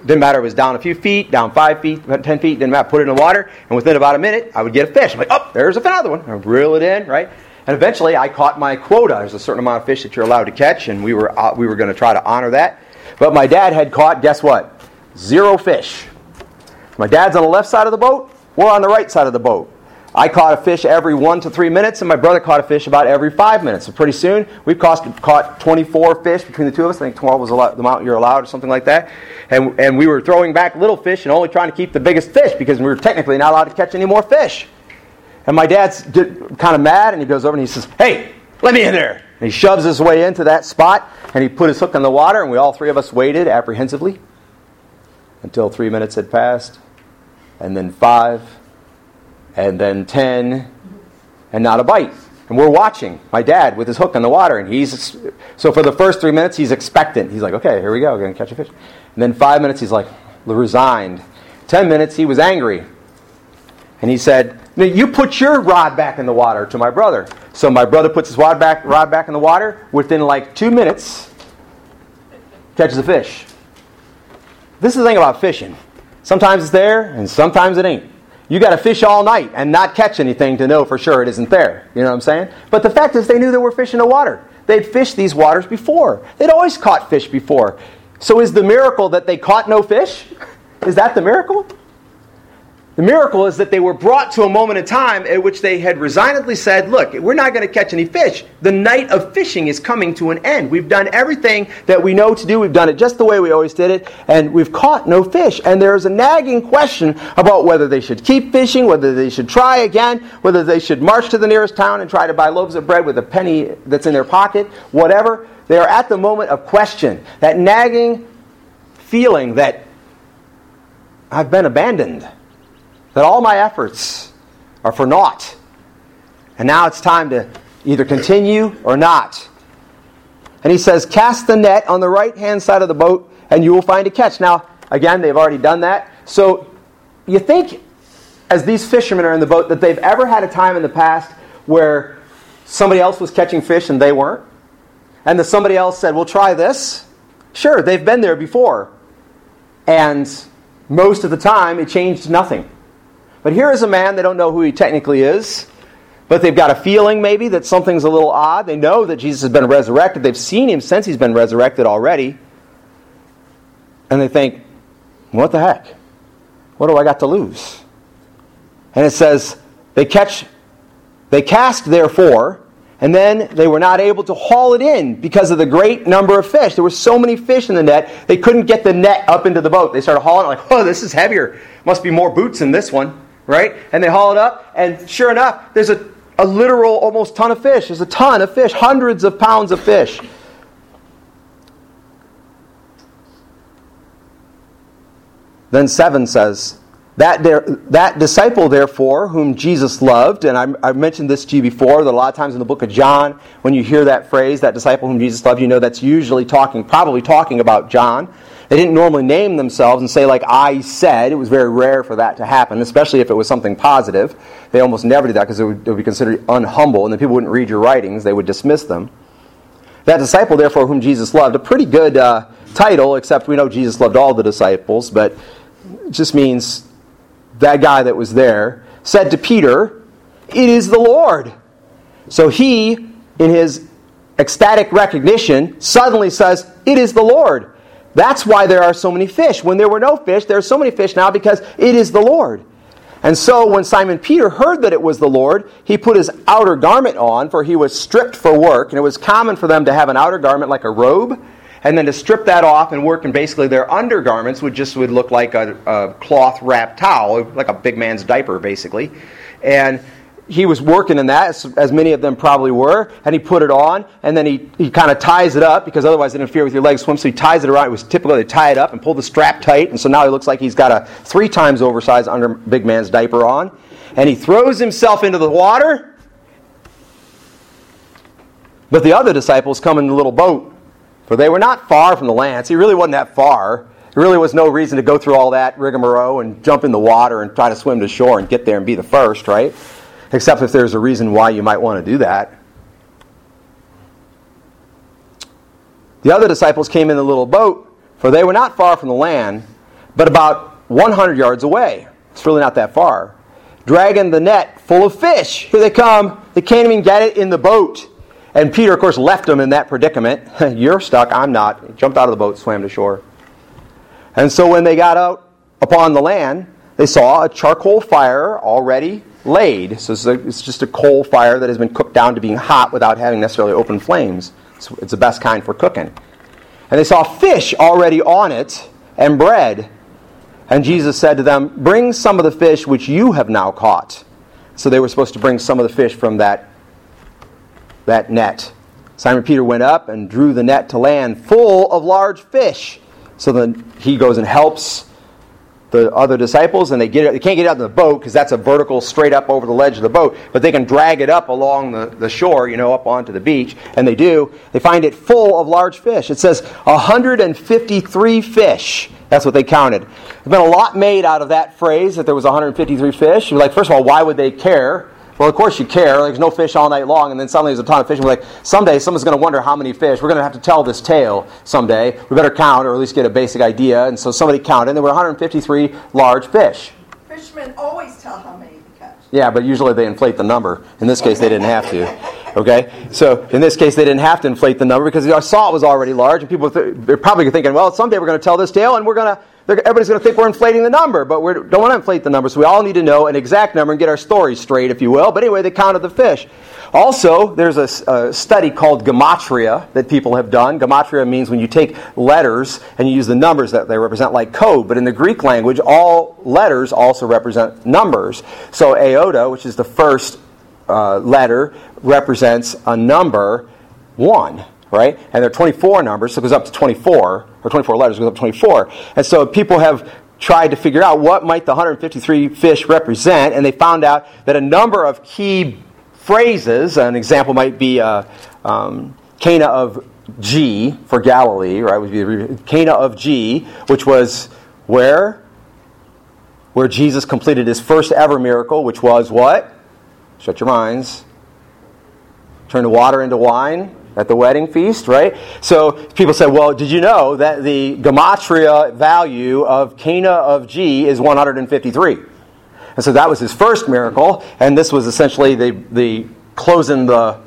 Didn't matter it was down a few feet, down five feet, ten feet, didn't matter. Put it in the water, and within about a minute, I would get a fish. I'm like, oh, there's another one. I reel it in, right? And eventually, I caught my quota. There's a certain amount of fish that you're allowed to catch, and we were uh, we were going to try to honor that. But my dad had caught, guess what? Zero fish. My dad's on the left side of the boat. We're on the right side of the boat. I caught a fish every one to three minutes, and my brother caught a fish about every five minutes. So pretty soon, we've caught, caught 24 fish between the two of us. I think 12 was the amount you're allowed, or something like that. And, and we were throwing back little fish and only trying to keep the biggest fish because we were technically not allowed to catch any more fish. And my dad's kind of mad, and he goes over and he says, Hey, let me in there. And he shoves his way into that spot, and he put his hook in the water, and we all three of us waited apprehensively until three minutes had passed, and then five, and then ten, and not a bite. And we're watching my dad with his hook in the water, and he's so for the first three minutes he's expectant. He's like, "Okay, here we go, we're gonna catch a fish." And then five minutes he's like resigned. Ten minutes he was angry, and he said, "You put your rod back in the water." To my brother, so my brother puts his rod back, rod back in the water. Within like two minutes, catches a fish. This is the thing about fishing. Sometimes it's there, and sometimes it ain't. You got to fish all night and not catch anything to know for sure it isn't there. You know what I'm saying? But the fact is, they knew there were fish in the water. They'd fished these waters before. They'd always caught fish before. So is the miracle that they caught no fish? Is that the miracle? The miracle is that they were brought to a moment in time at which they had resignedly said, Look, we're not going to catch any fish. The night of fishing is coming to an end. We've done everything that we know to do. We've done it just the way we always did it, and we've caught no fish. And there is a nagging question about whether they should keep fishing, whether they should try again, whether they should march to the nearest town and try to buy loaves of bread with a penny that's in their pocket, whatever. They are at the moment of question, that nagging feeling that I've been abandoned that all my efforts are for naught. And now it's time to either continue or not. And he says, Cast the net on the right hand side of the boat, and you will find a catch. Now, again, they've already done that. So you think as these fishermen are in the boat, that they've ever had a time in the past where somebody else was catching fish and they weren't? And that somebody else said, We'll try this? Sure, they've been there before. And most of the time, it changed nothing. But here is a man, they don't know who he technically is, but they've got a feeling maybe that something's a little odd. They know that Jesus has been resurrected. They've seen him since he's been resurrected already. And they think, what the heck? What do I got to lose? And it says, they catch, they cast therefore, and then they were not able to haul it in because of the great number of fish. There were so many fish in the net, they couldn't get the net up into the boat. They started hauling it like, oh, this is heavier. Must be more boots in this one, right? And they haul it up, and sure enough, there's a, a literal almost ton of fish. There's a ton of fish, hundreds of pounds of fish. Then 7 says, that, there, that disciple, therefore, whom Jesus loved, and I, I've mentioned this to you before, that a lot of times in the book of John, when you hear that phrase, that disciple whom Jesus loved, you know that's usually talking, probably talking about John. They didn't normally name themselves and say, like I said. It was very rare for that to happen, especially if it was something positive. They almost never did that because it would, it would be considered unhumble, and then people wouldn't read your writings, they would dismiss them. That disciple, therefore, whom Jesus loved, a pretty good uh, title, except we know Jesus loved all the disciples, but it just means that guy that was there, said to Peter, It is the Lord. So he, in his ecstatic recognition, suddenly says, It is the Lord. That's why there are so many fish. When there were no fish, there are so many fish now because it is the Lord. And so when Simon Peter heard that it was the Lord, he put his outer garment on, for he was stripped for work. And it was common for them to have an outer garment like a robe and then to strip that off and work in basically their undergarments would just would look like a, a cloth wrapped towel, like a big man's diaper, basically. And he was working in that, as, as, many of them probably were, and he put it on, and then he, he kind of ties it up because otherwise it interfere with your leg swim. So he ties it around. It was typical to tie it up and pull the strap tight, and so now he looks like he's got a three times oversized under big man's diaper on, and he throws himself into the water. But the other disciples come in the little boat for they were not far from the land. It really wasn't that far. There really was no reason to go through all that rigmarole and jump in the water and try to swim to shore and get there and be the first, right? Except if there's a reason why you might want to do that. The other disciples came in the little boat, for they were not far from the land, but about 100 yards away. It's really not that far. Dragging the net full of fish. Here they come. They can't even get it in the boat. And Peter, of course, left them in that predicament. You're stuck, I'm not. He jumped out of the boat, swam to shore. And so when they got out upon the land, they saw a charcoal fire already laid. So it's just a coal fire that has been cooked down to being hot without having necessarily open flames. It's the best kind for cooking. And they saw fish already on it and bread. And Jesus said to them, Bring some of the fish which you have now caught. So they were supposed to bring some of the fish from that that net. Simon Peter went up and drew the net to land full of large fish. So then he goes and helps the other disciples, and they get it, they can't get out of the boat because that's a vertical straight up over the ledge of the boat, but they can drag it up along the, the shore, you know, up onto the beach, and they do. They find it full of large fish. It says 153 fish. That's what they counted. There's been a lot made out of that phrase that there was 153 fish. You're like, first of all, why would they care? Well, of course you care. There's no fish all night long, and then suddenly there's a ton of fish. And we're like, someday someone's going to wonder how many fish. We're going to have to tell this tale someday. We better count, or at least get a basic idea. And so somebody counted, and there were 153 large fish. Fishermen always tell how many to catch. Yeah, but usually they inflate the number. In this case, they didn't have to. Okay, so in this case, they didn't have to inflate the number because the salt was already large, and people they're probably thinking, well, someday we're going to tell this tale, and we're going to everybody's going to think we're inflating the number, but we don't want to inflate the number, so we all need to know an exact number and get our story straight, if you will. But anyway, they counted the fish. Also, there's a, a, study called gematria that people have done. Gematria means when you take letters and you use the numbers that they represent like code, but in the Greek language, all letters also represent numbers. So iota, which is the first uh, letter, represents a number one right? And there are 24 numbers, so it goes up to 24, or 24 letters, goes up to 24. And so people have tried to figure out what might the 153 fish represent, and they found out that a number of key phrases, an example might be uh, um, Cana of G for Galilee, right? Would be Cana of G, which was where? where Jesus completed his first ever miracle, which was what? Shut your minds. Turn water into wine at the wedding feast, right? So people say, well, did you know that the gematria value of Cana of G is 153? And so that was his first miracle, and this was essentially the, the closing the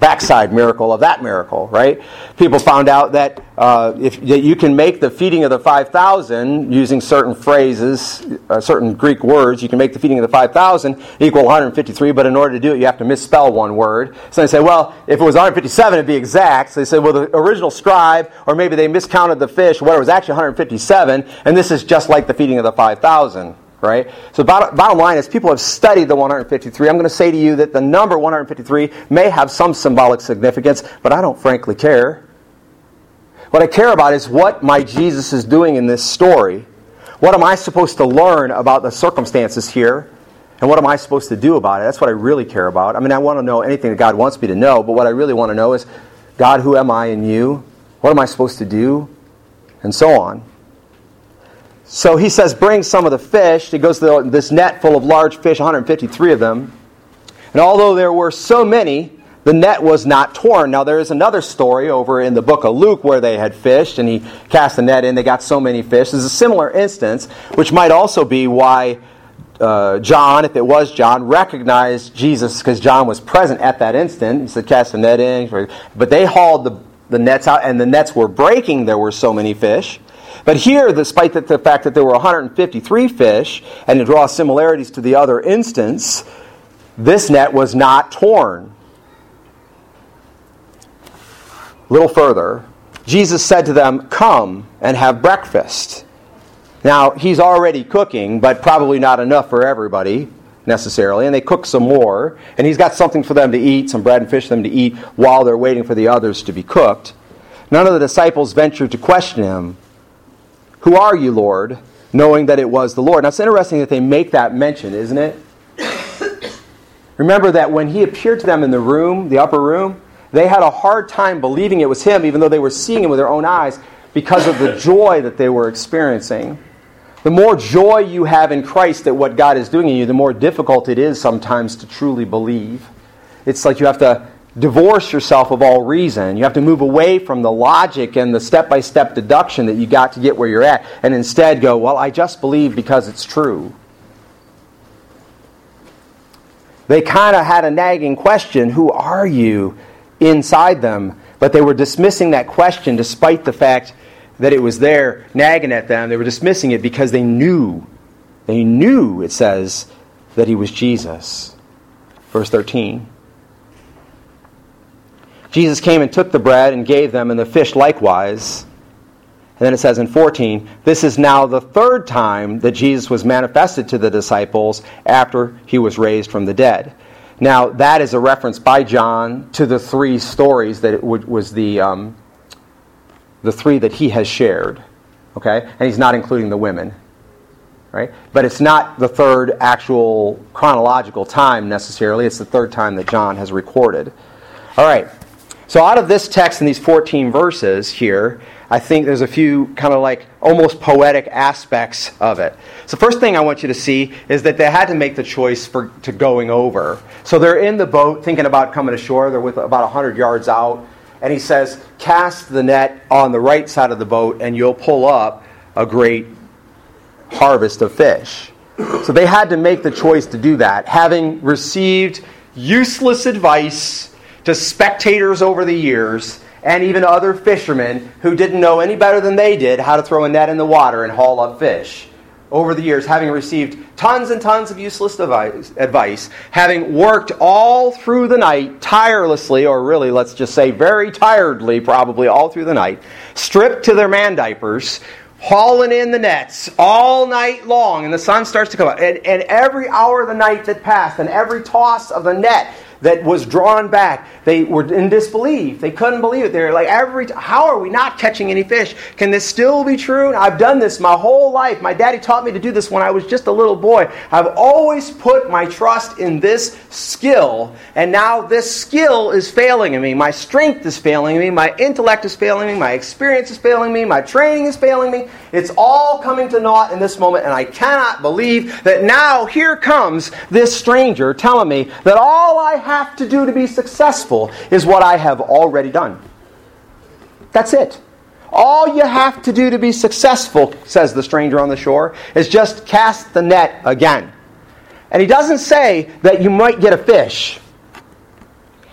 backside miracle of that miracle, right? People found out that uh, if that you can make the feeding of the 5,000 using certain phrases, uh, certain Greek words, you can make the feeding of the 5,000 equal 153, but in order to do it, you have to misspell one word. So they say, well, if it was 157, it'd be exact. So they say, well, the original scribe, or maybe they miscounted the fish, whatever, it was actually 157, and this is just like the feeding of the 5,000 right? So bottom, bottom line is people have studied the 153. I'm going to say to you that the number 153 may have some symbolic significance, but I don't frankly care. What I care about is what my Jesus is doing in this story. What am I supposed to learn about the circumstances here? And what am I supposed to do about it? That's what I really care about. I mean, I want to know anything that God wants me to know, but what I really want to know is God, who am I in you? What am I supposed to do? And so on. So he says, Bring some of the fish. He goes to this net full of large fish, 153 of them. And although there were so many, the net was not torn. Now, there is another story over in the book of Luke where they had fished and he cast the net in. They got so many fish. There's a similar instance, which might also be why uh, John, if it was John, recognized Jesus because John was present at that instant. He said, Cast the net in. But they hauled the, the nets out and the nets were breaking. There were so many fish. But here, despite the, fact that there were 153 fish, and to draw similarities to the other instance, this net was not torn. A little further, Jesus said to them, Come and have breakfast. Now, he's already cooking, but probably not enough for everybody necessarily. And they cook some more, and he's got something for them to eat, some bread and fish for them to eat while they're waiting for the others to be cooked. None of the disciples ventured to question him. Who are you, Lord? Knowing that it was the Lord. Now, it's interesting that they make that mention, isn't it? Remember that when he appeared to them in the room, the upper room, they had a hard time believing it was him, even though they were seeing him with their own eyes, because of the joy that they were experiencing. The more joy you have in Christ at what God is doing in you, the more difficult it is sometimes to truly believe. It's like you have to divorce yourself of all reason. You have to move away from the logic and the step by step deduction that you got to get where you're at, and instead go, Well, I just believe because it's true. They kind of had a nagging question Who are you inside them? But they were dismissing that question despite the fact that it was there nagging at them. They were dismissing it because they knew. They knew, it says, that he was Jesus. Verse 13. Jesus came and took the bread and gave them, and the fish likewise. And then it says in 14, this is now the third time that Jesus was manifested to the disciples after he was raised from the dead. Now, that is a reference by John to the three stories that was the, um, the three that he has shared. Okay? And he's not including the women. Right? But it's not the third actual chronological time necessarily. It's the third time that John has recorded. All right. So, out of this text in these 14 verses here, I think there's a few kind of like almost poetic aspects of it. So, first thing I want you to see is that they had to make the choice for to going over. So, they're in the boat thinking about coming ashore. They're with about 100 yards out. And he says, Cast the net on the right side of the boat, and you'll pull up a great harvest of fish. So, they had to make the choice to do that, having received useless advice to spectators over the years and even other fishermen who didn't know any better than they did how to throw a net in the water and haul up fish. Over the years, having received tons and tons of useless advice, having worked all through the night tirelessly, or really, let's just say very tiredly, probably all through the night, stripped to their man diapers, hauling in the nets all night long, and the sun starts to come up. And, and every hour of the night that passed, and every toss of the net that was drawn back. They were in disbelief. They couldn't believe it. They're like, every t- how are we not catching any fish? Can this still be true? I've done this my whole life. My daddy taught me to do this when I was just a little boy. I've always put my trust in this skill, and now this skill is failing me. My strength is failing me. My intellect is failing me. My experience is failing me. My training is failing me. It's all coming to naught in this moment, and I cannot believe that now here comes this stranger telling me that all I have to do to be successful is what I have already done. That's it. All you have to do to be successful, says the stranger on the shore, is just cast the net again. And he doesn't say that you might get a fish.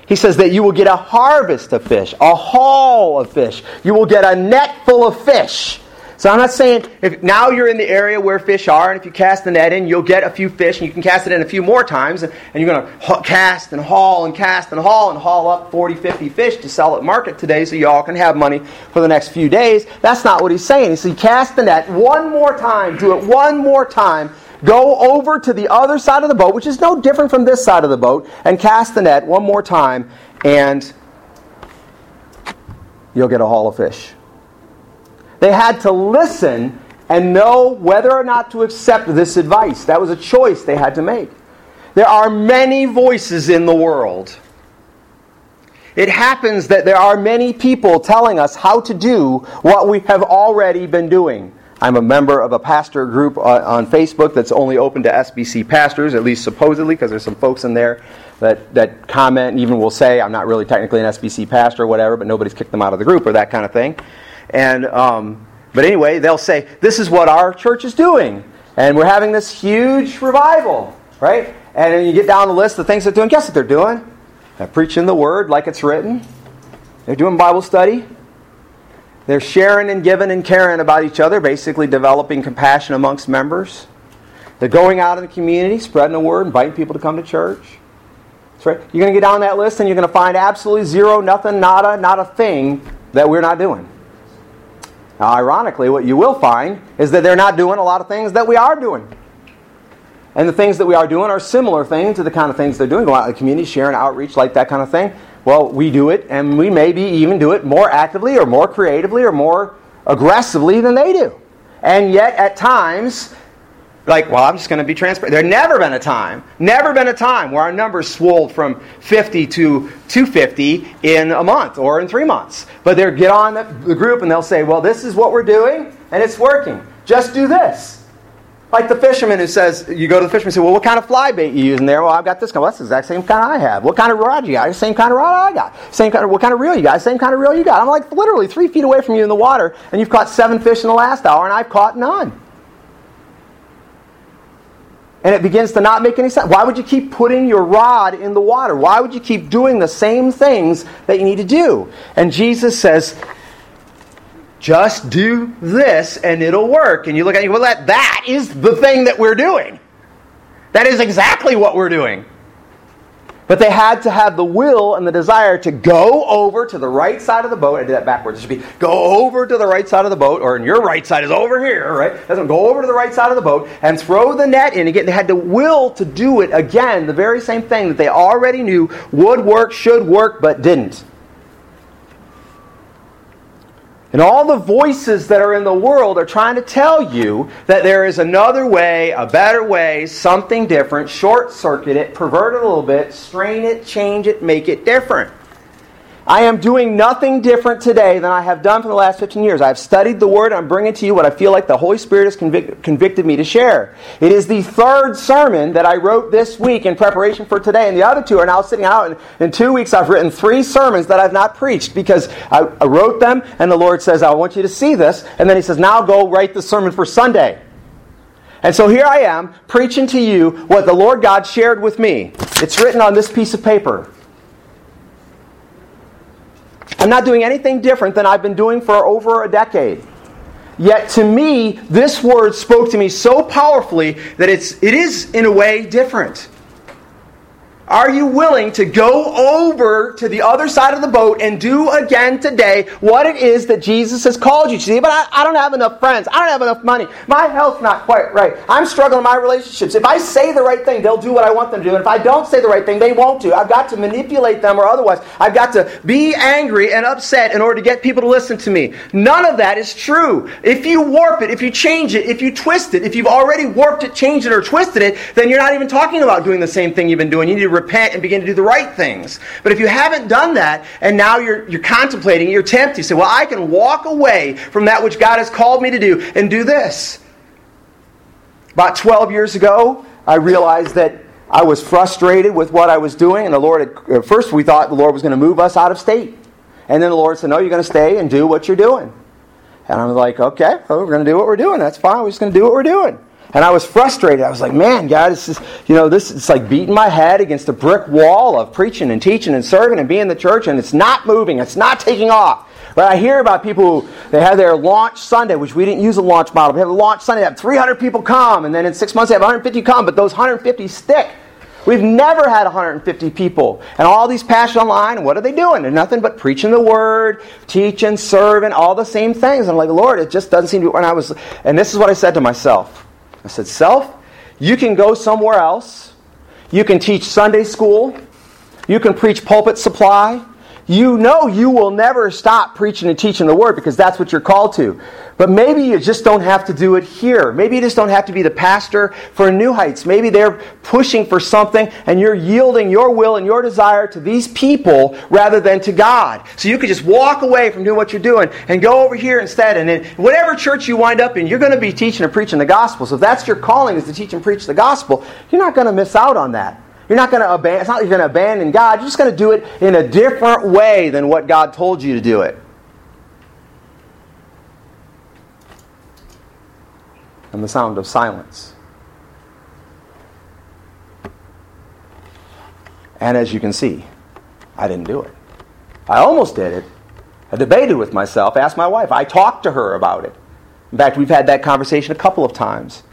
He says that you will get a harvest of fish, a haul of fish. You will get a net full of fish. So I'm not saying if now you're in the area where fish are, and if you cast the net in, you'll get a few fish, and you can cast it in a few more times, and, you're going to cast and haul and cast and haul and haul up 40, 50 fish to sell at market today so you all can have money for the next few days. That's not what he's saying. He says, cast the net one more time, do it one more time, go over to the other side of the boat, which is no different from this side of the boat, and cast the net one more time, and you'll get a haul of fish. They had to listen and know whether or not to accept this advice. That was a choice they had to make. There are many voices in the world. It happens that there are many people telling us how to do what we have already been doing. I'm a member of a pastor group on Facebook that's only open to SBC pastors, at least supposedly, because there's some folks in there that, that comment and even will say, I'm not really technically an SBC pastor or whatever, but nobody's kicked them out of the group or that kind of thing. And, um, but anyway, they'll say, This is what our church is doing. And we're having this huge revival, right? And then you get down the list of things they're doing. Guess what they're doing? They're preaching the word like it's written, they're doing Bible study. They're sharing and giving and caring about each other, basically developing compassion amongst members. They're going out in the community, spreading the word, inviting people to come to church. That's right. You're going to get down that list and you're going to find absolutely zero, nothing, nada, not a thing that we're not doing. Now, ironically, what you will find is that they're not doing a lot of things that we are doing. And the things that we are doing are similar things to the kind of things they're doing. Go out in the community, sharing outreach, like that kind of thing. Well, we do it, and we maybe even do it more actively or more creatively or more aggressively than they do. And yet, at times, like, well, I'm just going to be transparent. There never been a time, never been a time where our numbers swelled from 50 to 250 in a month or in three months. But they'll get on the, group and they'll say, well, this is what we're doing, and it's working. Just do this. Like the fisherman who says, you go to the fisherman and say, well, what kind of fly bait you using there? Well, I've got this kind. Well, that's the exact same kind I have. What kind of rod you got? Same kind of rod I got. Same kind of, what kind of reel you got? Same kind of reel you got. I'm like literally three feet away from you in the water, and you've caught seven fish in the last hour, and I've caught none. And it begins to not make any sense. Why would you keep putting your rod in the water? Why would you keep doing the same things that you need to do? And Jesus says, just do this and it'll work. And you look at it, well, that, that is the thing that we're doing. That is exactly what we're doing. But they had to have the will and the desire to go over to the right side of the boat. I did that backwards. It should be go over to the right side of the boat, or in your right side is over here, right? Doesn't go over to the right side of the boat and throw the net in again. They had the will to do it again, the very same thing that they already knew would work, should work, but didn't. And all the voices that are in the world are trying to tell you that there is another way, a better way, something different, short circuit it, pervert it a little bit, strain it, change it, make it different. I am doing nothing different today than I have done for the last 15 years. I've studied the Word. I'm bringing to you what I feel like the Holy Spirit has convic- convicted me to share. It is the third sermon that I wrote this week in preparation for today, and the other two are now sitting out. In, in two weeks, I've written three sermons that I've not preached because I, I wrote them, and the Lord says, I want you to see this. And then He says, Now go write the sermon for Sunday. And so here I am preaching to you what the Lord God shared with me. It's written on this piece of paper. I'm not doing anything different than I've been doing for over a decade. Yet to me, this word spoke to me so powerfully that it's, it is, in a way, different. Are you willing to go over to the other side of the boat and do again today what it is that Jesus has called you to see? But I, I don't have enough friends. I don't have enough money. My health's not quite right. I'm struggling in my relationships. If I say the right thing, they'll do what I want them to do. And if I don't say the right thing, they won't do. I've got to manipulate them or otherwise. I've got to be angry and upset in order to get people to listen to me. None of that is true. If you warp it, if you change it, if you twist it, if you've already warped it, changed it, or twisted it, then you're not even talking about doing the same thing you've been doing. You need to repent and begin to do the right things. But if you haven't done that, and now you're, you're contemplating, you're tempted, you say, Well, I can walk away from that which God has called me to do and do this. About 12 years ago, I realized that I was frustrated with what I was doing, and the Lord, had, at first we thought the Lord was going to move us out of state. And then the Lord said, No, you're going to stay and do what you're doing. And I'm like, Okay, well, we're going to do what we're doing. That's fine. We're just going to do what we're doing. And I was frustrated. I was like, man, God, this is, you know, this is like beating my head against a brick wall of preaching and teaching and serving and being in the church, and it's not moving. It's not taking off. But I hear about people who they have their launch Sunday, which we didn't use a launch model. We have a launch Sunday, have 300 people come, and then in six months they have 150 come, but those 150 stick. We've never had 150 people. And all these pastors online, what are they doing? They're nothing but preaching the word, teaching, serving, all the same things. And I'm like, Lord, it just doesn't seem to. And I was, and this is what I said to myself. I said, Self, you can go somewhere else. You can teach Sunday school. You can preach pulpit supply. You know you will never stop preaching and teaching the word because that's what you're called to. But maybe you just don't have to do it here. Maybe you just don't have to be the pastor for New Heights. Maybe they're pushing for something and you're yielding your will and your desire to these people rather than to God. So you could just walk away from doing what you're doing and go over here instead. And in whatever church you wind up in, you're going to be teaching and preaching the gospel. So if that's your calling is to teach and preach the gospel, you're not going to miss out on that. You're not going to abandon, it's not you're going to abandon God. You're just going to do it in a different way than what God told you to do it. And the sound of silence. And as you can see, I didn't do it. I almost did it. I debated with myself, asked my wife. I talked to her about it. In fact, we've had that conversation a couple of times.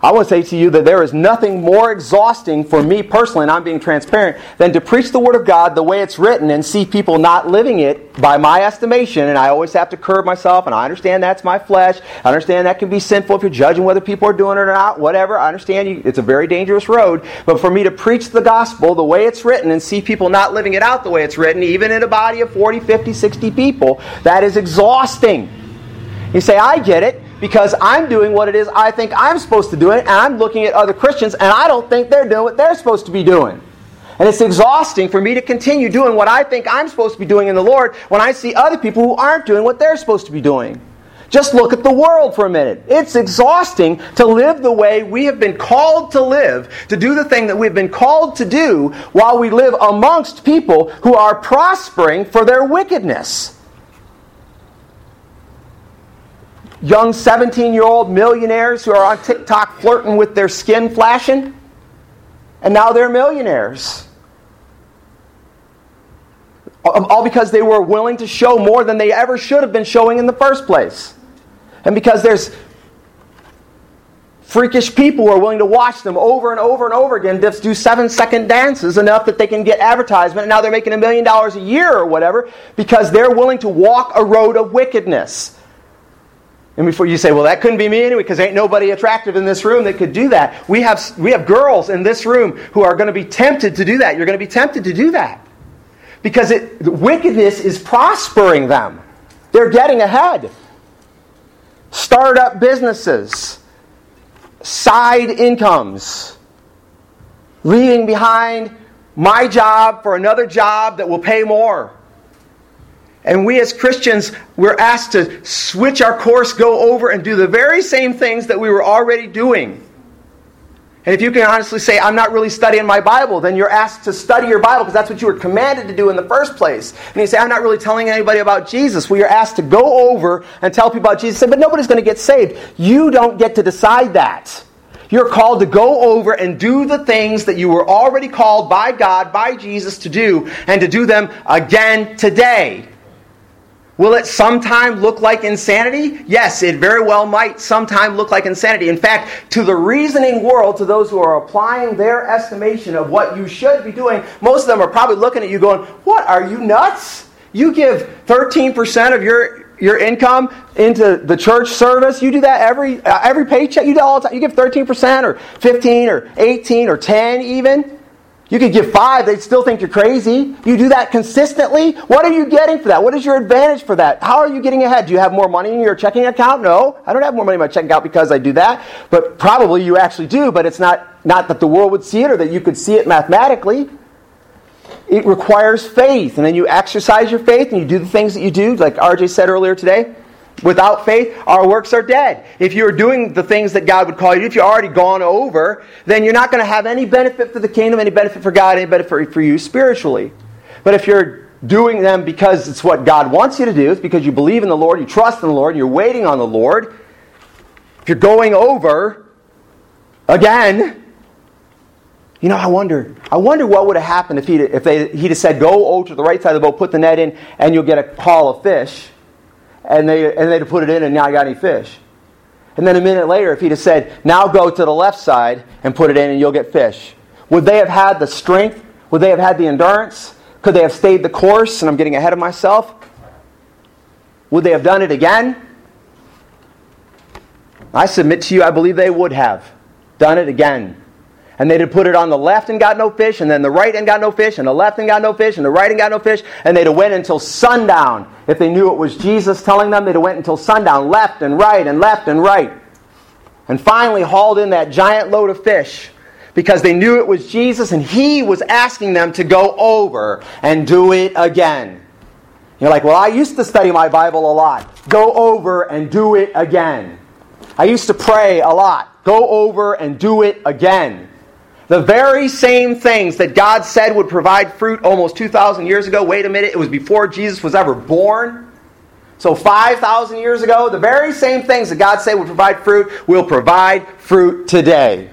I want to say to you that there is nothing more exhausting for me personally, and I'm being transparent, than to preach the Word of God the way it's written and see people not living it by my estimation. And I always have to curb myself, and I understand that's my flesh. I understand that can be sinful if you're judging whether people are doing it or not, whatever. I understand you, it's a very dangerous road. But for me to preach the gospel the way it's written and see people not living it out the way it's written, even in a body of 40, 50, 60 people, that is exhausting. You say, I get it because I'm doing what it is I think I'm supposed to do it, and I'm looking at other Christians, and I don't think they're doing what they're supposed to be doing. And it's exhausting for me to continue doing what I think I'm supposed to be doing in the Lord when I see other people who aren't doing what they're supposed to be doing. Just look at the world for a minute. It's exhausting to live the way we have been called to live, to do the thing that we've been called to do while we live amongst people who are prospering for their wickedness. Young 17 year old millionaires who are on TikTok flirting with their skin flashing, and now they're millionaires. Um, all because they were willing to show more than they ever should have been showing in the first place. And because there's freakish people who are willing to watch them over and over and over again just do seven second dances enough that they can get advertisement and now they're making a million dollars a year or whatever because they're willing to walk a road of wickedness. And before you say, well, that couldn't be me anyway, because ain't nobody attractive in this room that could do that. We have, we have girls in this room who are going to be tempted to do that. You're going to be tempted to do that. Because it, wickedness is prospering them. They're getting ahead. Startup businesses, side incomes, leaving behind my job for another job that will pay more. And we as Christians, we're asked to switch our course, go over and do the very same things that we were already doing. And if you can honestly say, I'm not really studying my Bible, then you're asked to study your Bible because that's what you were commanded to do in the first place. And you say, I'm not really telling anybody about Jesus. Well, you're asked to go over and tell people about Jesus. But nobody's going to get saved. You don't get to decide that. You're called to go over and do the things that you were already called by God, by Jesus to do, and to do them again today. Will it sometime look like insanity? Yes, it very well might sometime look like insanity. In fact, to the reasoning world, to those who are applying their estimation of what you should be doing, most of them are probably looking at you going, What, are you nuts? You give 13% of your your income into the church service. You do that every uh, every paycheck. You do all the time. You give 13% or 15 or 18 or 10 even. You could give five, they'd still think you're crazy. You do that consistently. What are you getting for that? What is your advantage for that? How are you getting ahead? Do you have more money in your checking account? No. I don't have more money in my checking account because I do that. But probably you actually do, but it's not, not that the world would see it or that you could see it mathematically. It requires faith. And then you exercise your faith and you do the things that you do, like RJ said earlier today. Without faith, our works are dead. If you're doing the things that God would call you, if you're already gone over, then you're not going to have any benefit for the kingdom, any benefit for God, any benefit for, you spiritually. But if you're doing them because it's what God wants you to do, it's because you believe in the Lord, you trust in the Lord, you're waiting on the Lord, if you're going over again, you know, I wonder. I wonder what would have happened if he'd, if they, he'd have said, "Go over to the right side of the boat, put the net in, and you'll get a haul of fish." And they and they'd put it in, and now I got any fish. And then a minute later, if he'd have said, "Now go to the left side and put it in, and you'll get fish," would they have had the strength? Would they have had the endurance? Could they have stayed the course? And I'm getting ahead of myself. Would they have done it again? I submit to you, I believe they would have done it again. And they'd have put it on the left and got no fish, and then the right and got no fish, and the left and got no fish, and the right and got no fish, and they'd have went until sundown. If they knew it was Jesus telling them, they'd have went until sundown, left and right and left and right. And finally hauled in that giant load of fish because they knew it was Jesus and he was asking them to go over and do it again. You're like, well, I used to study my Bible a lot. Go over and do it again. I used to pray a lot. Go over and do it again. The very same things that God said would provide fruit almost 2,000 years ago. Wait a minute, it was before Jesus was ever born. So 5,000 years ago, the very same things that God said would provide fruit will provide fruit today.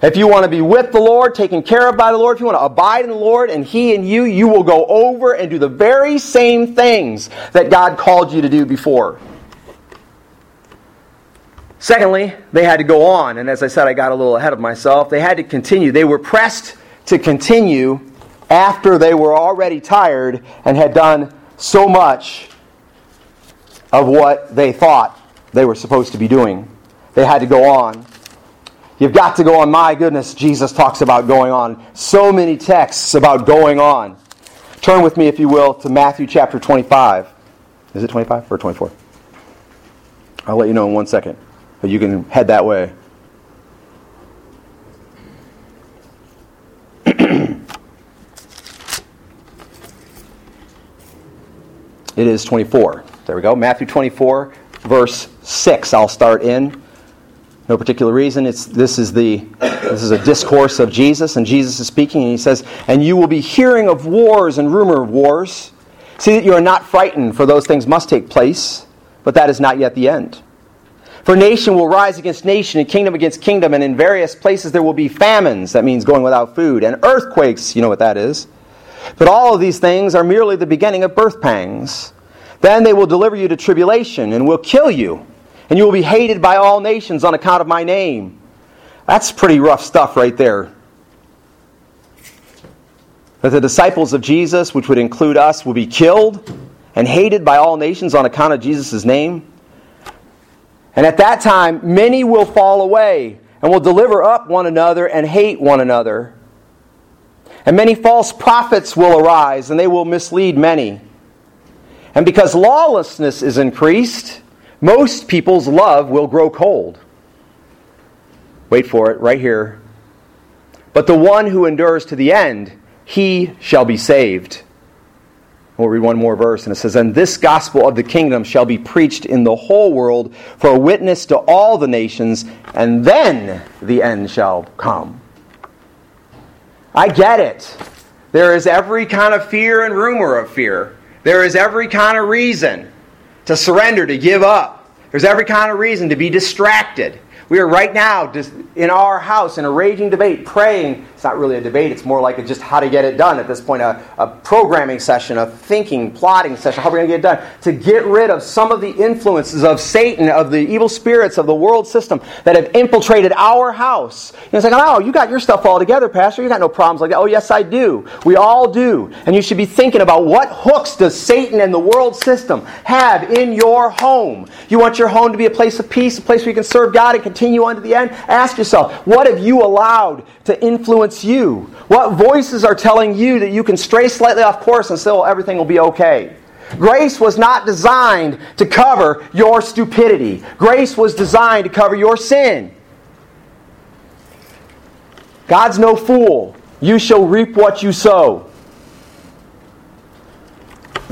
If you want to be with the Lord, taken care of by the Lord, if you want to abide in the Lord and He and you, you will go over and do the very same things that God called you to do before. Secondly, they had to go on. And as I said, I got a little ahead of myself. They had to continue. They were pressed to continue after they were already tired and had done so much of what they thought they were supposed to be doing. They had to go on. You've got to go on. My goodness, Jesus talks about going on. So many texts about going on. Turn with me, if you will, to Matthew chapter 25. Is it 25 or 24? I'll let you know in one second. But you can head that way. it is 24. There we go. Matthew 24, verse 6. I'll start in. No particular reason. It's, this, is the, this is a discourse of Jesus, and Jesus is speaking, and he says, And you will be hearing of wars and rumor of wars. See that you are not frightened, for those things must take place, but that is not yet the end. For nation will rise against nation, and kingdom against kingdom, and in various places there will be famines. That means going without food, and earthquakes. You know what that is. But all of these things are merely the beginning of birth pangs. Then they will deliver you to tribulation, and will kill you, and you will be hated by all nations on account of my name. That's pretty rough stuff right there. That the disciples of Jesus, which would include us, will be killed and hated by all nations on account of Jesus' name. And at that time, many will fall away and will deliver up one another and hate one another. And many false prophets will arise, and they will mislead many. And because lawlessness is increased, most people's love will grow cold. Wait for it, right here. But the one who endures to the end, he shall be saved. We'll read one more verse, and it says, And this gospel of the kingdom shall be preached in the whole world for a witness to all the nations, and then the end shall come. I get it. There is every kind of fear and rumor of fear. There is every kind of reason to surrender, to give up. There's every kind of reason to be distracted. We are right now just in our house in a raging debate, praying. It's not really a debate, it's more like a just how to get it done at this point, a, a programming session, a thinking, plotting session, how we're going to get it done. To get rid of some of the influences of Satan, of the evil spirits of the world system that have infiltrated our house. And it's like, oh, you got your stuff all together, Pastor. You got no problems like that. Oh, yes, I do. We all do. And you should be thinking about what hooks does Satan and the world system have in your home? You want your home to be a place of peace, a place where you can serve God and continue on to the end? Ask yourself, what have you allowed to influence you? What voices are telling you that you can stray slightly off course and still everything will be okay? Grace was not designed to cover your stupidity. Grace was designed to cover your sin. God's no fool. You shall reap what you sow.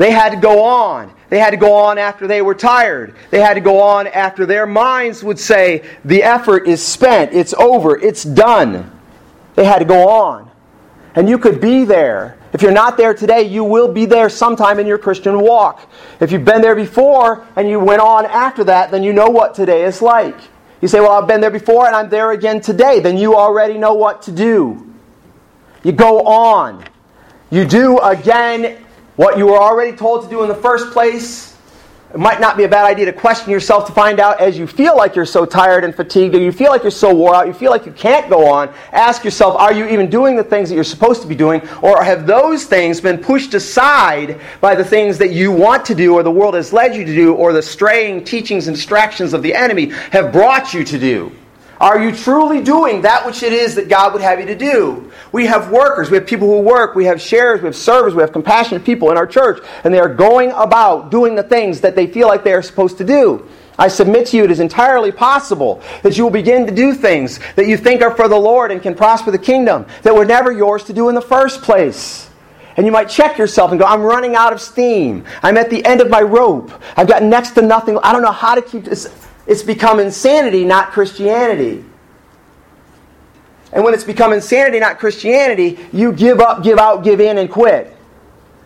They had to go on. They had to go on after they were tired. They had to go on after their minds would say, the effort is spent, it's over, it's done. They had to go on. And you could be there. If you're not there today, you will be there sometime in your Christian walk. If you've been there before and you went on after that, then you know what today is like. You say, Well, I've been there before and I'm there again today. Then you already know what to do. You go on. You do again what you were already told to do in the first place. It might not be a bad idea to question yourself to find out as you feel like you're so tired and fatigued, or you feel like you're so wore out, you feel like you can't go on. Ask yourself, are you even doing the things that you're supposed to be doing, or have those things been pushed aside by the things that you want to do, or the world has led you to do, or the straying teachings and distractions of the enemy have brought you to do? Are you truly doing that which it is that God would have you to do? We have workers, we have people who work, we have sharers, we have servers, we have compassionate people in our church, and they are going about doing the things that they feel like they are supposed to do. I submit to you it is entirely possible that you will begin to do things that you think are for the Lord and can prosper the kingdom that were never yours to do in the first place. And you might check yourself and go, I'm running out of steam. I'm at the end of my rope. I've got next to nothing. I don't know how to keep this. It's become insanity, not Christianity. And when it's become insanity, not Christianity, you give up, give out, give in, and quit.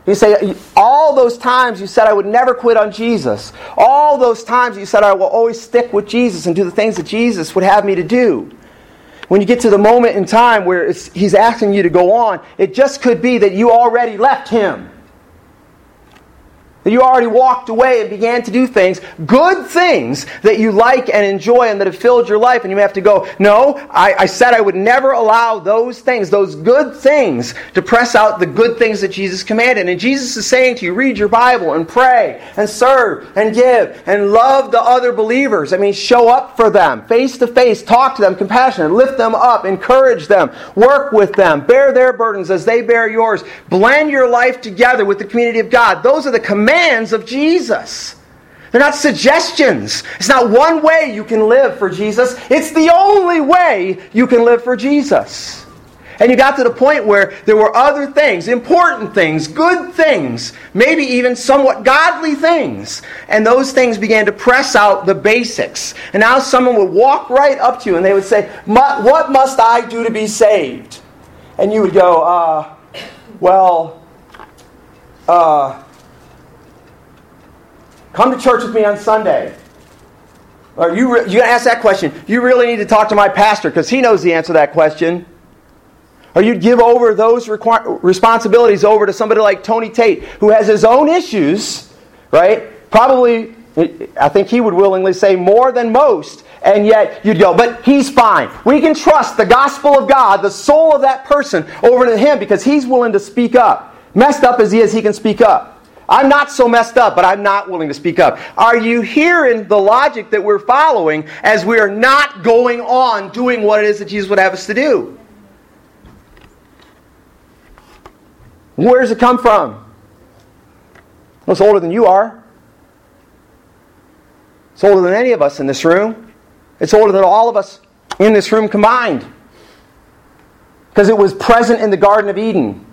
You say, all those times you said I would never quit on Jesus. All those times you said I will always stick with Jesus and do the things that Jesus would have me to do. When you get to the moment in time where He's asking you to go on, it just could be that you already left Him. That you already walked away and began to do things, good things that you like and enjoy and that have filled your life, and you have to go, No, I, I, said I would never allow those things, those good things, to press out the good things that Jesus commanded. And Jesus is saying to you, read your Bible and pray and serve and give and love the other believers. I mean, show up for them, face to face, talk to them, compassionate, lift them up, encourage them, work with them, bear their burdens as they bear yours. Blend your life together with the community of God. Those are the commands commands of Jesus. They're not suggestions. It's not one way you can live for Jesus. It's the only way you can live for Jesus. And you got to the point where there were other things, important things, good things, maybe even somewhat godly things. And those things began to press out the basics. And now someone would walk right up to you and they would say, What must I do to be saved? And you would go, uh, Well, uh, Come to church with me on Sunday. Or you, re- you ask that question. You really need to talk to my pastor because he knows the answer to that question. Or you'd give over those requ- responsibilities over to somebody like Tony Tate, who has his own issues, right? Probably, I think he would willingly say more than most. And yet you'd go, but he's fine. We can trust the gospel of God, the soul of that person, over to him because he's willing to speak up. Messed up as he is, he can speak up. I'm not so messed up, but I'm not willing to speak up. Are you hearing the logic that we're following as we are not going on doing what it is that Jesus would have us to do? Where does it come from? It's older than you are. It's older than any of us in this room. It's older than all of us in this room combined. Because it was present in the Garden of Eden.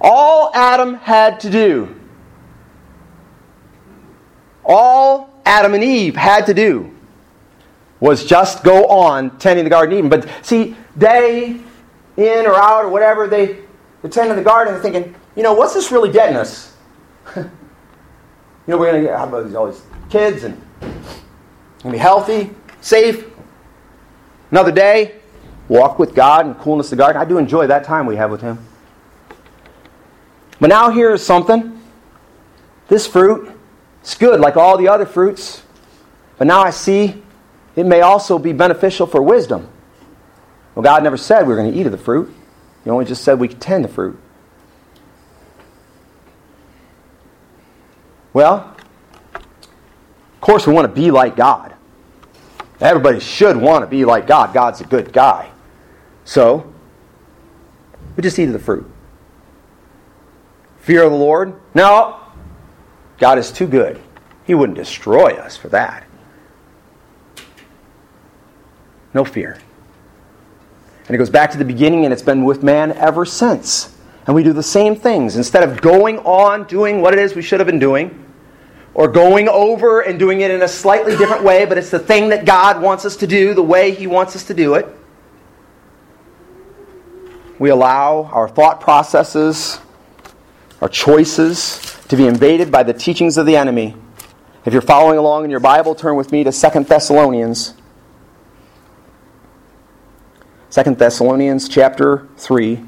All Adam had to do, all Adam and Eve had to do, was just go on tending the Garden Eden. But see, day in or out or whatever, they, they tend to the garden and thinking, you know, what's this really getting us? you know, we're going to get all these kids and be healthy, safe, Another day, walk with God in coolness of the garden. I do enjoy that time we have with Him. But now here is something. This fruit is good like all the other fruits. But now I see it may also be beneficial for wisdom. Well, God never said we were going to eat of the fruit. He only just said we could tend the fruit. Well, of course, we want to be like God. Everybody should want to be like God. God's a good guy. So, we just eat of the fruit. Fear of the Lord? No. God is too good. He wouldn't destroy us for that. No fear. And it goes back to the beginning, and it's been with man ever since. And we do the same things. Instead of going on doing what it is we should have been doing, or going over and doing it in a slightly different way, but it's the thing that God wants us to do, the way He wants us to do it, we allow our thought processes, our choices, to be invaded by the teachings of the enemy. If you're following along in your Bible, turn with me to 2 Thessalonians. 2 Thessalonians chapter 3.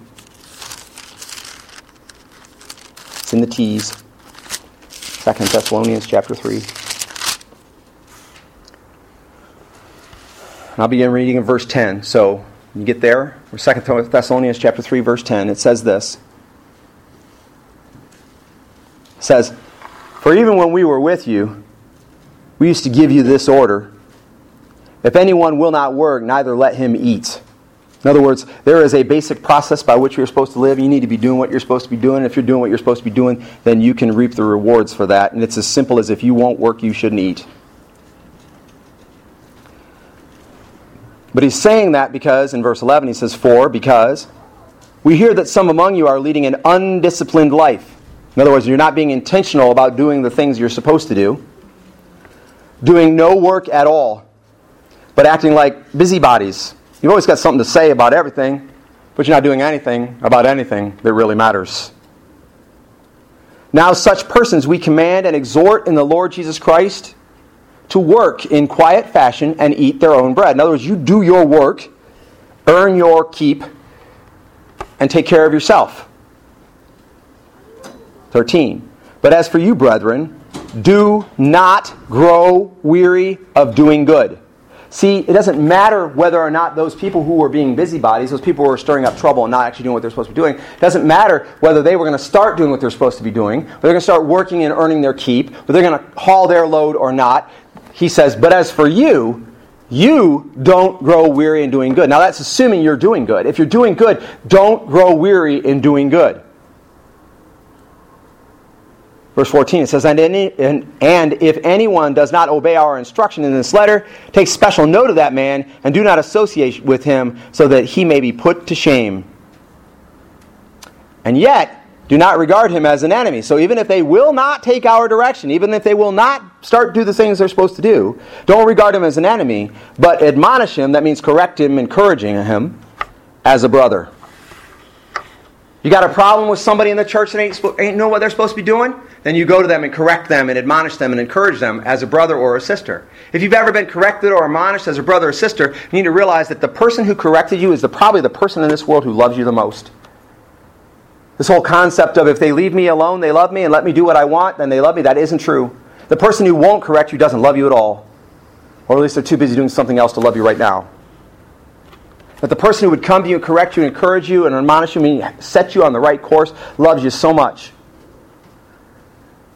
It's in the T's. 2 Thessalonians chapter 3. And I'll begin reading in verse 10. So, you get there? 2 Thessalonians chapter 3 verse 10. It says this. It says, "For even when we were with you, we used to give you this order: If anyone will not work, neither let him eat." In other words, there is a basic process by which you're supposed to live. You need to be doing what you're supposed to be doing. If you're doing what you're supposed to be doing, then you can reap the rewards for that. And it's as simple as if you won't work, you shouldn't eat. But he's saying that because, in verse 11, he says, For, because we hear that some among you are leading an undisciplined life. In other words, you're not being intentional about doing the things you're supposed to do, doing no work at all, but acting like busybodies. You've always got something to say about everything, but you're not doing anything about anything that really matters. Now, such persons we command and exhort in the Lord Jesus Christ to work in quiet fashion and eat their own bread. In other words, you do your work, earn your keep, and take care of yourself. 13. But as for you, brethren, do not grow weary of doing good. See, it doesn't matter whether or not those people who were being busybodies, those people who were stirring up trouble and not actually doing what they're supposed to be doing, it doesn't matter whether they were going to start doing what they're supposed to be doing, whether they're going to start working and earning their keep, whether they're going to haul their load or not. He says, But as for you, you don't grow weary in doing good. Now, that's assuming you're doing good. If you're doing good, don't grow weary in doing good. Verse 14, it says, and, any, and, and if anyone does not obey our instruction in this letter, take special note of that man, and do not associate with him, so that he may be put to shame. And yet, do not regard him as an enemy. So even if they will not take our direction, even if they will not start do the things they're supposed to do, don't regard him as an enemy, but admonish him, that means correct him, encouraging him, as a brother. You got a problem with somebody in the church that ain't, ain't know what they're supposed to be doing? Then you go to them and correct them and admonish them and encourage them as a brother or a sister. If you've ever been corrected or admonished as a brother or sister, you need to realize that the person who corrected you is the, probably the person in this world who loves you the most. This whole concept of if they leave me alone, they love me, and let me do what I want, then they love me, that isn't true. The person who won't correct you doesn't love you at all. Or at least they're too busy doing something else to love you right now. But the person who would come to you correct you, encourage you, and admonish you, and set you on the right course, loves you so much.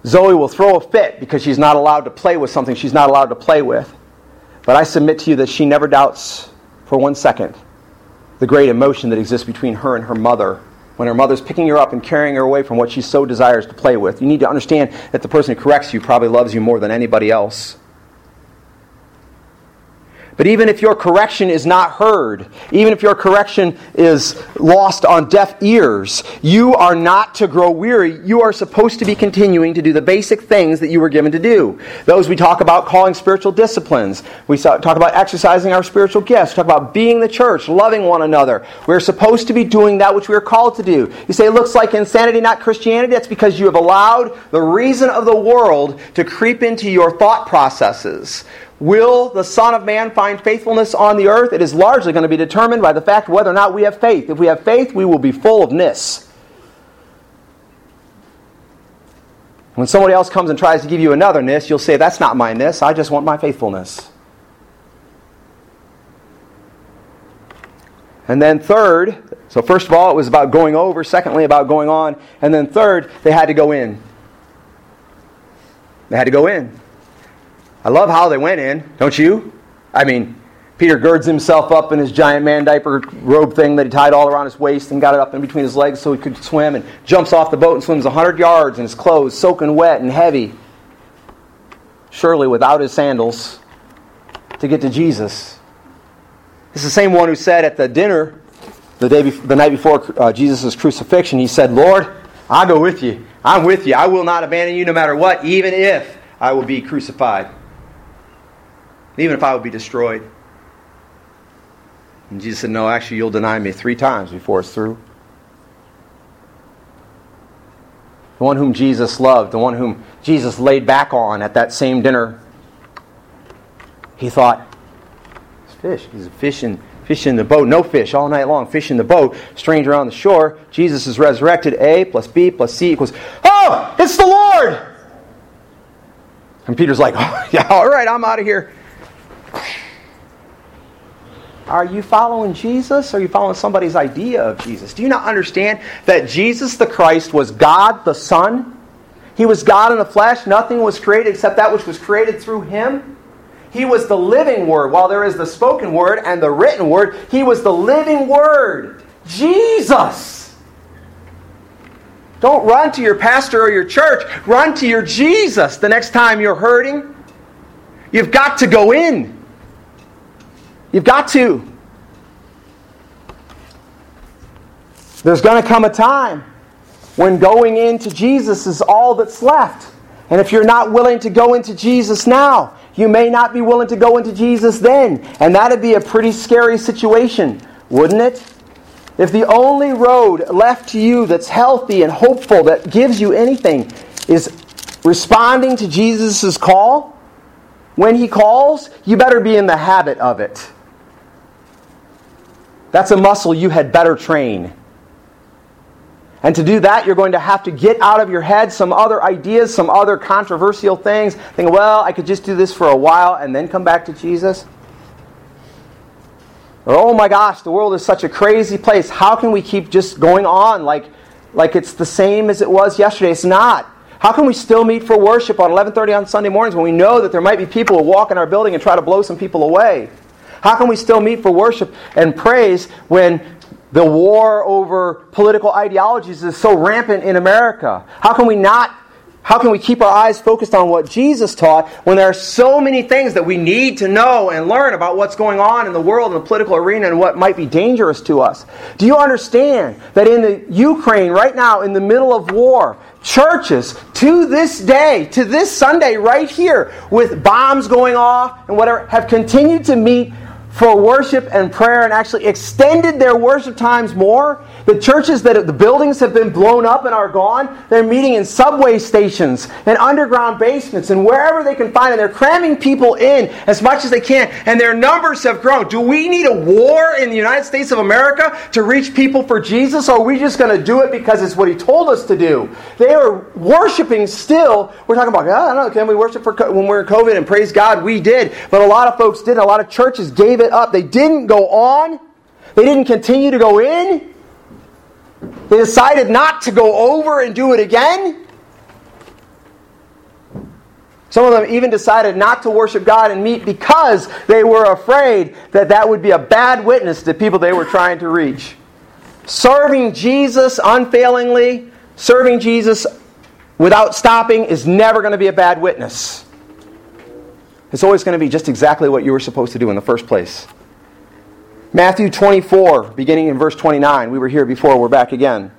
Zoe will throw a fit because she's not allowed to play with something she's not allowed to play with. But I submit to you that she never doubts for one second the great emotion that exists between her and her mother when her mother's picking her up and carrying her away from what she so desires to play with. You need to understand that the person who corrects you probably loves you more than anybody else. But even if your correction is not heard, even if your correction is lost on deaf ears, you are not to grow weary. You are supposed to be continuing to do the basic things that you were given to do. Those we talk about calling spiritual disciplines. We talk about exercising our spiritual gifts. We talk about being the church, loving one another. We're supposed to be doing that which we are called to do. You say it looks like insanity, not Christianity. That's because you have allowed the reason of the world to creep into your thought processes Will the Son of Man find faithfulness on the earth? It is largely going to be determined by the fact whether or not we have faith. If we have faith, we will be full of ness. When somebody else comes and tries to give you another ness, you'll say, That's not my ness. I just want my faithfulness. And then, third, so first of all, it was about going over. Secondly, about going on. And then, third, they had to go in. They had to go in. I love how they went in, don't you? I mean, Peter girds himself up in his giant man diaper robe thing that he tied all around his waist and got it up in between his legs so he could swim and jumps off the boat and swims 100 yards in his clothes, soaking wet and heavy. Surely without his sandals to get to Jesus. It's the same one who said at the dinner the, day the night before uh, Jesus' crucifixion, he said, Lord, I'll go with you. I'm with you. I will not abandon you no matter what, even if I will be crucified. Even if I would be destroyed. And Jesus said, No, actually, you'll deny me three times before it's through. The one whom Jesus loved, the one whom Jesus laid back on at that same dinner, he thought, It's fish. He's fishing, fishing the boat. No fish all night long, fishing the boat. Stranger on the shore. Jesus is resurrected. A plus B plus C equals, Oh, it's the Lord! And Peter's like, oh, Yeah, all right, I'm out of here. Are you following Jesus? Or are you following somebody's idea of Jesus? Do you not understand that Jesus the Christ was God the Son? He was God in the flesh. Nothing was created except that which was created through him. He was the living word. While there is the spoken word and the written word, he was the living word. Jesus. Don't run to your pastor or your church. Run to your Jesus the next time you're hurting. You've got to go in. You've got to. There's going to come a time when going into Jesus is all that's left. And if you're not willing to go into Jesus now, you may not be willing to go into Jesus then. And that'd be a pretty scary situation, wouldn't it? If the only road left to you that's healthy and hopeful, that gives you anything, is responding to Jesus' call, when he calls, you better be in the habit of it. That's a muscle you had better train. And to do that, you're going to have to get out of your head some other ideas, some other controversial things. Think, well, I could just do this for a while and then come back to Jesus. Or, oh my gosh, the world is such a crazy place. How can we keep just going on like, like it's the same as it was yesterday? It's not. How can we still meet for worship on 11:30 on Sunday mornings when we know that there might be people who walk in our building and try to blow some people away? How can we still meet for worship and praise when the war over political ideologies is so rampant in America? How can we not how can we keep our eyes focused on what Jesus taught when there are so many things that we need to know and learn about what's going on in the world and the political arena and what might be dangerous to us? Do you understand that in the Ukraine right now in the middle of war, churches to this day, to this Sunday right here with bombs going off and whatever have continued to meet for worship and prayer and actually extended their worship times more. The churches that the buildings have been blown up and are gone, they're meeting in subway stations and underground basements and wherever they can find, and they're cramming people in as much as they can, and their numbers have grown. Do we need a war in the United States of America to reach people for Jesus, or are we just going to do it because it's what He told us to do? They are worshiping still. We're talking about, I don't know, can we worship for when we're in COVID? And praise God, we did. But a lot of folks didn't. A lot of churches gave it up. They didn't go on. They didn't continue to go in. They decided not to go over and do it again. Some of them even decided not to worship God and meet because they were afraid that that would be a bad witness to people they were trying to reach. Serving Jesus unfailingly, serving Jesus without stopping is never going to be a bad witness. It's always going to be just exactly what you were supposed to do in the first place. Matthew 24, beginning in verse 29. We were here before, we're back again.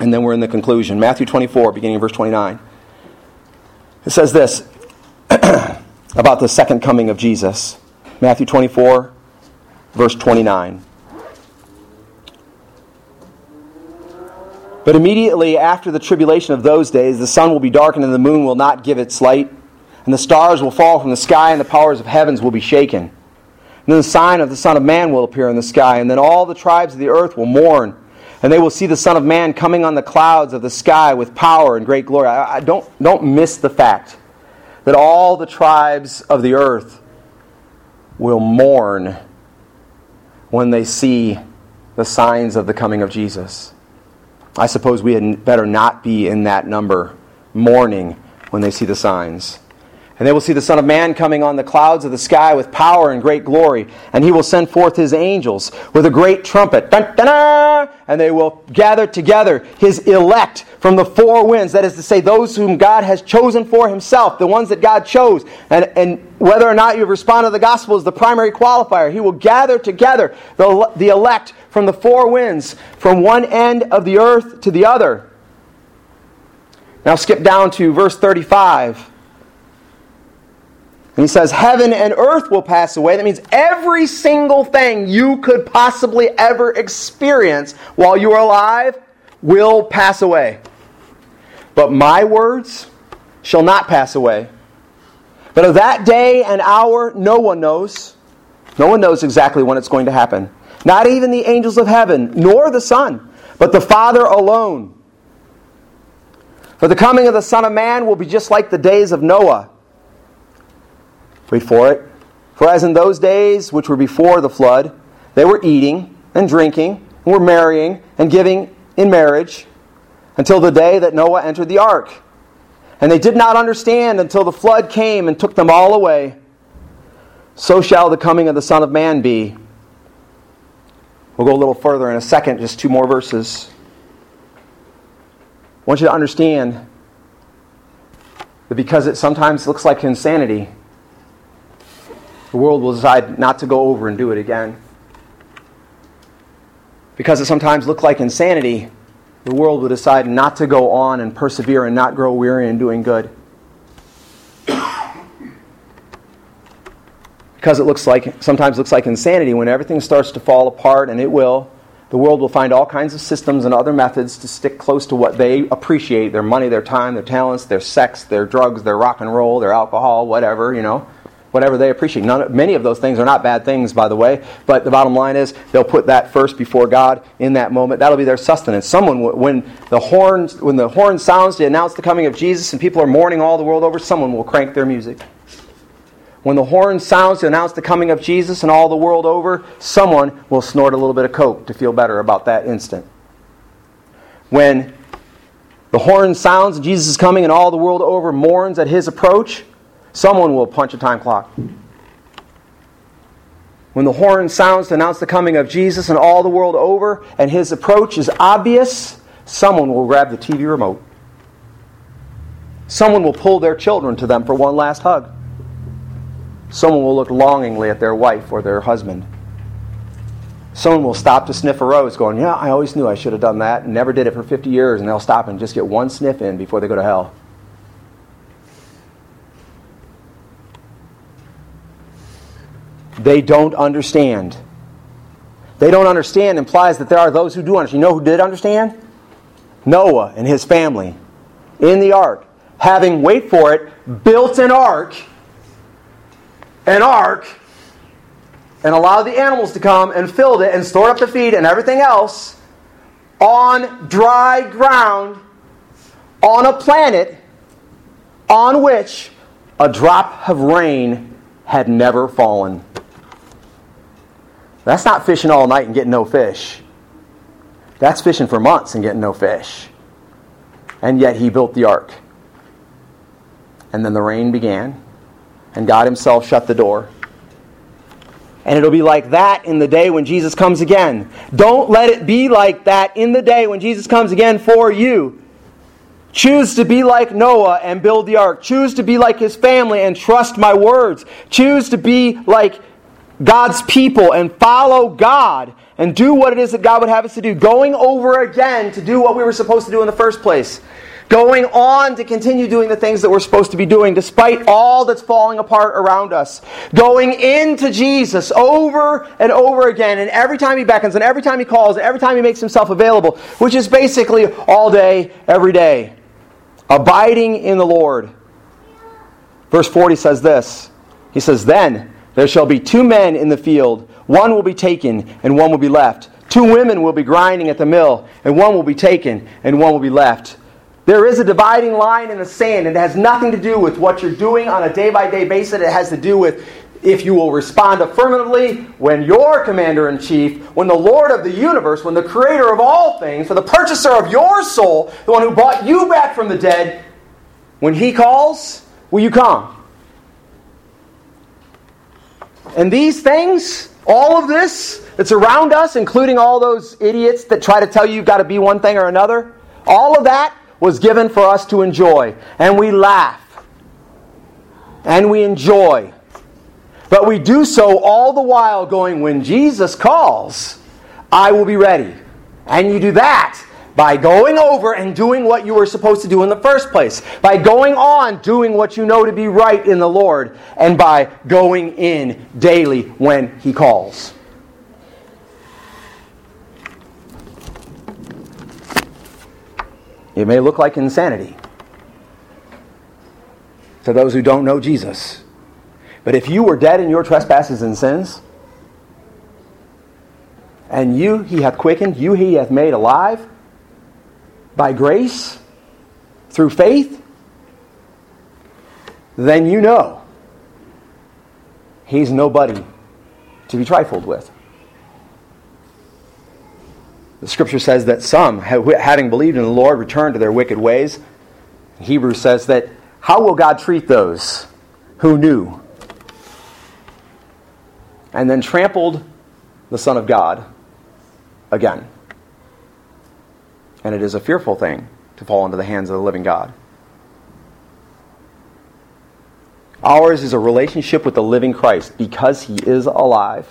And then we're in the conclusion. Matthew 24, beginning in verse 29. It says this about the second coming of Jesus. Matthew 24, verse 29. But immediately after the tribulation of those days, the sun will be darkened and the moon will not give its light and the stars will fall from the sky, and the powers of heavens will be shaken. And then the sign of the Son of Man will appear in the sky, and then all the tribes of the earth will mourn, and they will see the Son of Man coming on the clouds of the sky with power and great glory. I, I don't, don't miss the fact that all the tribes of the earth will mourn when they see the signs of the coming of Jesus. I suppose we had better not be in that number, mourning when they see the signs. And they will see the Son of Man coming on the clouds of the sky with power and great glory. And he will send forth his angels with a great trumpet. Dun, dun, dun, and they will gather together his elect from the four winds. That is to say, those whom God has chosen for himself, the ones that God chose. And, and whether or not you respond to the gospel is the primary qualifier. He will gather together the, the elect from the four winds, from one end of the earth to the other. Now skip down to verse 35. And he says, Heaven and earth will pass away. That means every single thing you could possibly ever experience while you are alive will pass away. But my words shall not pass away. But of that day and hour, no one knows. No one knows exactly when it's going to happen. Not even the angels of heaven, nor the Son, but the Father alone. For the coming of the Son of Man will be just like the days of Noah. Wait for it. For as in those days which were before the flood, they were eating and drinking, and were marrying and giving in marriage, until the day that Noah entered the ark. And they did not understand until the flood came and took them all away. So shall the coming of the Son of Man be. We'll go a little further in a second, just two more verses. I want you to understand that because it sometimes looks like insanity, the world will decide not to go over and do it again. Because it sometimes looks like insanity, the world will decide not to go on and persevere and not grow weary in doing good. because it looks like sometimes looks like insanity when everything starts to fall apart and it will the world will find all kinds of systems and other methods to stick close to what they appreciate their money their time their talents their sex their drugs their rock and roll their alcohol whatever you know whatever they appreciate. None, many of those things are not bad things by the way but the bottom line is they'll put that first before god in that moment. That'll be their sustenance. Someone when the horns when the horn sounds to announce the coming of jesus and people are mourning all the world over someone will crank their music. When the horn sounds to announce the coming of Jesus and all the world over, someone will snort a little bit of coke to feel better about that instant. When the horn sounds Jesus is coming and all the world over mourns at his approach, someone will punch a time clock. When the horn sounds to announce the coming of Jesus and all the world over and his approach is obvious, someone will grab the TV remote. Someone will pull their children to them for one last hug. Someone will look longingly at their wife or their husband. Someone will stop to sniff a rose, going, Yeah, I always knew I should have done that, and never did it for 50 years, and they'll stop and just get one sniff in before they go to hell. They don't understand. They don't understand implies that there are those who do understand. You know who did understand? Noah and his family in the ark, having, wait for it, built an ark an ark and allowed the animals to come and filled it and stored up the feed and everything else on dry ground on a planet on which a drop of rain had never fallen. That's not fishing all night and getting no fish. That's fishing for months and getting no fish. And yet he built the ark. And then the rain began and God Himself shut the door. And it'll be like that in the day when Jesus comes again. Don't let it be like that in the day when Jesus comes again for you. Choose to be like Noah and build the ark. Choose to be like his family and trust my words. Choose to be like God's people and follow God and do what it is that God would have us to do. Going over again to do what we were supposed to do in the first place going on to continue doing the things that we're supposed to be doing despite all that's falling apart around us. Going into Jesus over and over again, and every time he beckons, and every time he calls, and every time he makes himself available, which is basically all day, every day. Abiding in the Lord. Verse 40 says this He says, Then there shall be two men in the field, one will be taken, and one will be left. Two women will be grinding at the mill, and one will be taken, and one will be left. There is a dividing line in the sand, and it has nothing to do with what you're doing on a day by day basis. It has to do with if you will respond affirmatively when your commander in chief, when the Lord of the universe, when the creator of all things, for the purchaser of your soul, the one who bought you back from the dead, when he calls, will you come? And these things, all of this that's around us, including all those idiots that try to tell you you've got to be one thing or another, all of that was given for us to enjoy. And we laugh. And we enjoy. But we do so all the while going, when Jesus calls, I will be ready. And you do that by going over and doing what you were supposed to do in the first place, by going on doing what you know to be right in the Lord, and by going in daily when He calls. It may look like insanity to those who don't know Jesus. But if you were dead in your trespasses and sins, and you he hath quickened, you he hath made alive by grace through faith, then you know he's nobody to be trifled with. The scripture says that some, having believed in the Lord, returned to their wicked ways. Hebrews says that how will God treat those who knew and then trampled the Son of God again? And it is a fearful thing to fall into the hands of the living God. Ours is a relationship with the living Christ because he is alive.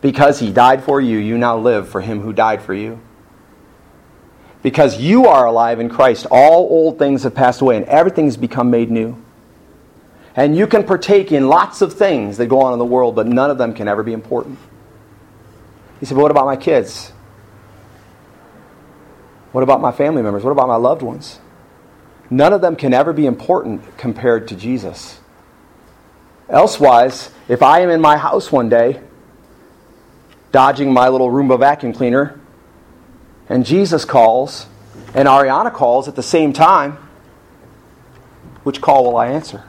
Because he died for you, you now live for him who died for you. Because you are alive in Christ, all old things have passed away and everything has become made new. And you can partake in lots of things that go on in the world, but none of them can ever be important. He said, but what about my kids? What about my family members? What about my loved ones? None of them can ever be important compared to Jesus. Elsewise, if I am in my house one day, dodging my little Roomba vacuum cleaner, and Jesus calls, and Ariana calls at the same time, which call will I answer?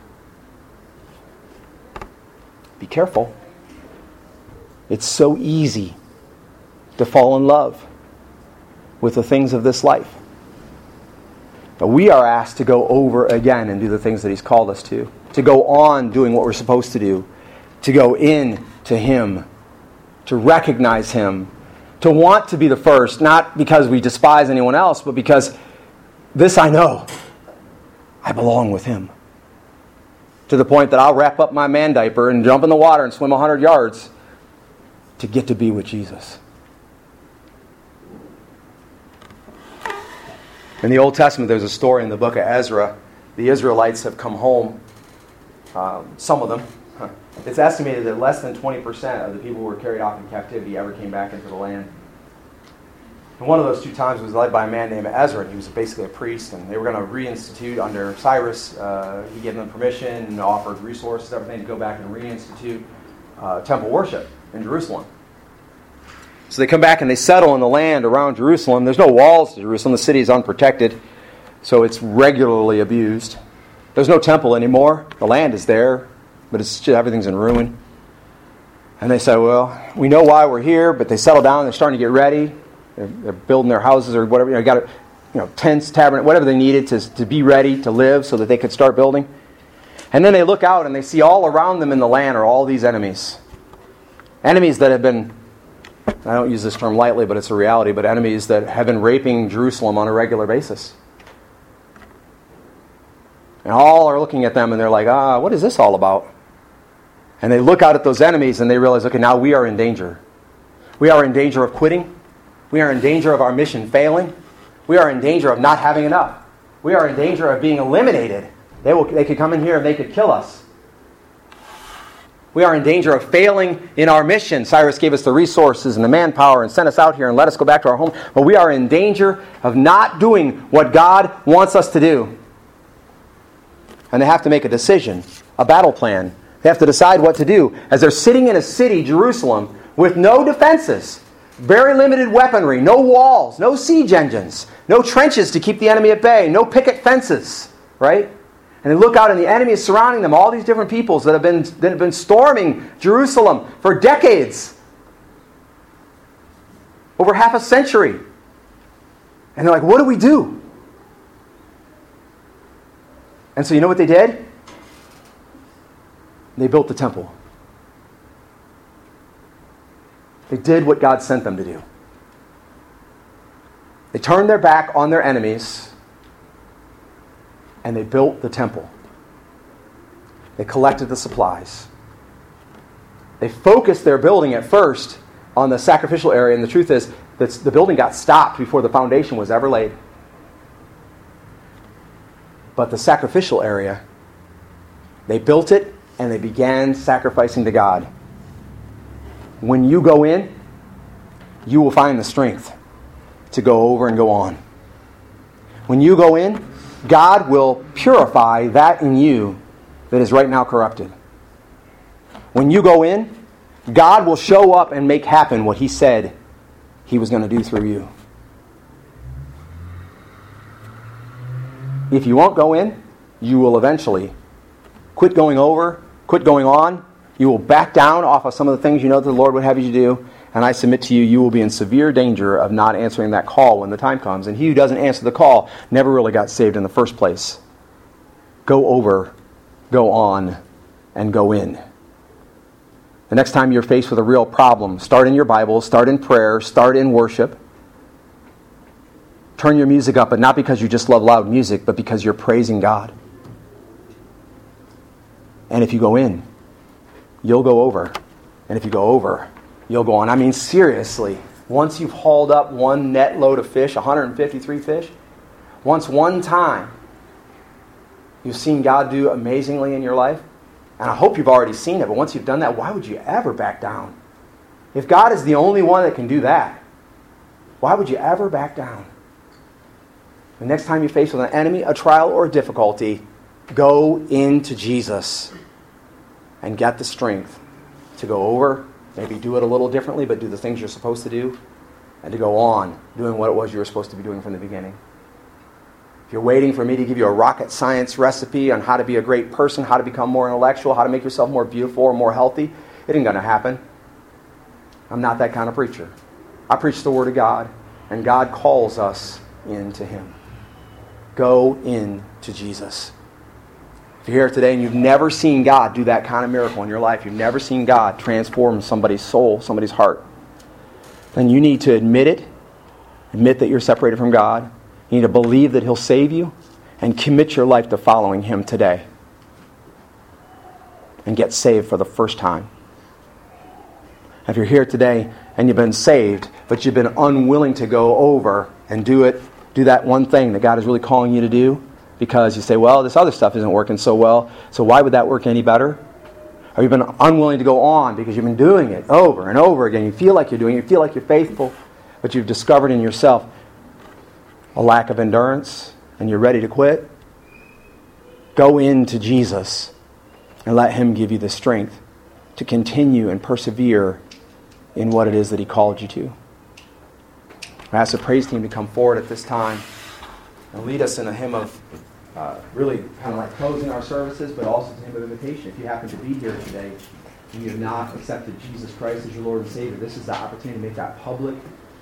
Be careful. It's so easy to fall in love with the things of this life. But we are asked to go over again and do the things that He's called us to, to go on doing what we're supposed to do, to go in to Him, to recognize Him, to want to be the first, not because we despise anyone else, but because this I know I belong with Him. To the point that I'll wrap up my man diaper and jump in the water and swim 100 yards to get to be with Jesus. In the Old Testament, there's a story in the book of Ezra. The Israelites have come home, um, some of them. It's estimated that less than 20% of the people who were carried off in captivity ever came back into the land. And one of those two times was led by a man named Ezra. He was basically a priest, and they were going to reinstitute under Cyrus. Uh, he gave them permission and offered resources, everything to go back and reinstitute uh, temple worship in Jerusalem. So they come back and they settle in the land around Jerusalem. There's no walls to Jerusalem. The city is unprotected, so it's regularly abused. There's no temple anymore. The land is there, but it's everything's in ruin. And they say, well, we know why we're here, but they settle down. They're starting to get ready. They're, they're building their houses or whatever. You know, got you know, tents, tabernacle, whatever they needed to, to be ready to live so that they could start building. And then they look out and they see all around them in the land are all these enemies. Enemies that have been I don't use this term lightly, but it's a reality, but enemies that have been raping Jerusalem on a regular basis. And all are looking at them and they're like, ah, what is this all about? And they look out at those enemies and they realize, okay, now we are in danger. We are in danger of quitting. We are in danger of our mission failing. We are in danger of not having enough. We are in danger of being eliminated. They, will, they could come in here and they could kill us. We are in danger of failing in our mission. Cyrus gave us the resources and the manpower and sent us out here and let us go back to our home. But we are in danger of not doing what God wants us to do. And they have to make a decision a battle plan. They have to decide what to do. As they're sitting in a city, Jerusalem, with no defenses, very limited weaponry, no walls, no siege engines, no trenches to keep the enemy at bay, no picket fences, right? And they look out and the enemy is surrounding them, all these different peoples that have been, that have been storming Jerusalem for decades, over half a century. And they're like, what do we do? And so you know what they did? They built the temple. They did what God sent them to do. They turned their back on their enemies and they built the temple. They collected the supplies. They focused their building at first on the sacrificial area, and the truth is that the building got stopped before the foundation was ever laid. But the sacrificial area, they built it and they began sacrificing to God. When you go in, you will find the strength to go over and go on. When you go in, God will purify that in you that is right now corrupted. When you go in, God will show up and make happen what He said He was going to do through you. If you won't go in, you will eventually quit going over, quit going on. You will back down off of some of the things you know that the Lord would have you do. And I submit to you, you will be in severe danger of not answering that call when the time comes. And he who doesn't answer the call never really got saved in the first place. Go over, go on, and go in. The next time you're faced with a real problem, start in your Bible, start in prayer, start in worship. Turn your music up, but not because you just love loud music, but because you're praising God. And if you go in, you'll go over. And if you go over, you'll go on. I mean, seriously, once you've hauled up one net load of fish, 153 fish, once one time you've seen God do amazingly in your life, and I hope you've already seen it, but once you've done that, why would you ever back down? If God is the only one that can do that, why would you ever back down? The next time you're faced with an enemy, a trial, or a difficulty, go into Jesus and get the strength to go over, maybe do it a little differently, but do the things you're supposed to do, and to go on doing what it was you were supposed to be doing from the beginning. If you're waiting for me to give you a rocket science recipe on how to be a great person, how to become more intellectual, how to make yourself more beautiful or more healthy, it ain't going to happen. I'm not that kind of preacher. I preach the Word of God, and God calls us into Him. Go in to Jesus. If you're here today and you've never seen God do that kind of miracle in your life, you've never seen God transform somebody's soul, somebody's heart, then you need to admit it, admit that you're separated from God. You need to believe that He'll save you and commit your life to following Him today and get saved for the first time. If you're here today and you've been saved, but you've been unwilling to go over and do it, do that one thing that God is really calling you to do, because you say, well, this other stuff isn't working so well, so why would that work any better? Or you've been unwilling to go on because you've been doing it over and over again. You feel like you're doing it, you feel like you're faithful, but you've discovered in yourself a lack of endurance and you're ready to quit. Go into Jesus and let Him give you the strength to continue and persevere in what it is that He called you to. I ask the praise team to come forward at this time and lead us in a hymn of uh, really kind of like closing our services, but also hymn of invitation. If you happen to be here today and you have not accepted Jesus Christ as your Lord and Savior, this is the opportunity to make that public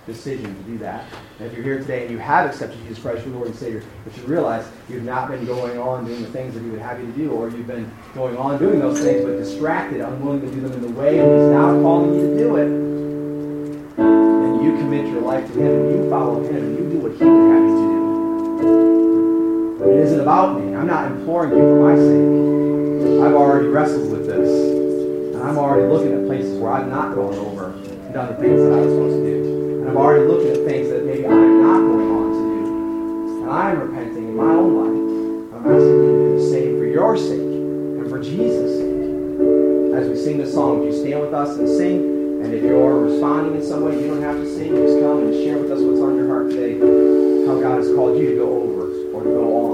decision to do that. And if you're here today and you have accepted Jesus Christ your Lord and Savior, but you realize you've not been going on doing the things that He would have you to do, or you've been going on doing those things but distracted, unwilling to do them in the way, and He's now calling you to do it, and you commit your life to Him, and you follow Him, and you do what He would have you to do. It isn't about me. I'm not imploring you for my sake. I've already wrestled with this. And I'm already looking at places where I'm not going over and done the things that I was supposed to do. And I'm already looking at things that maybe I'm not going on to do. And I'm repenting in my own life. I'm asking you to do the same for your sake and for Jesus' sake. As we sing this song, would you stand with us and sing? And if you're responding in some way, you don't have to sing. Just come and share with us what's on your heart today. How God has called you to go over or to go on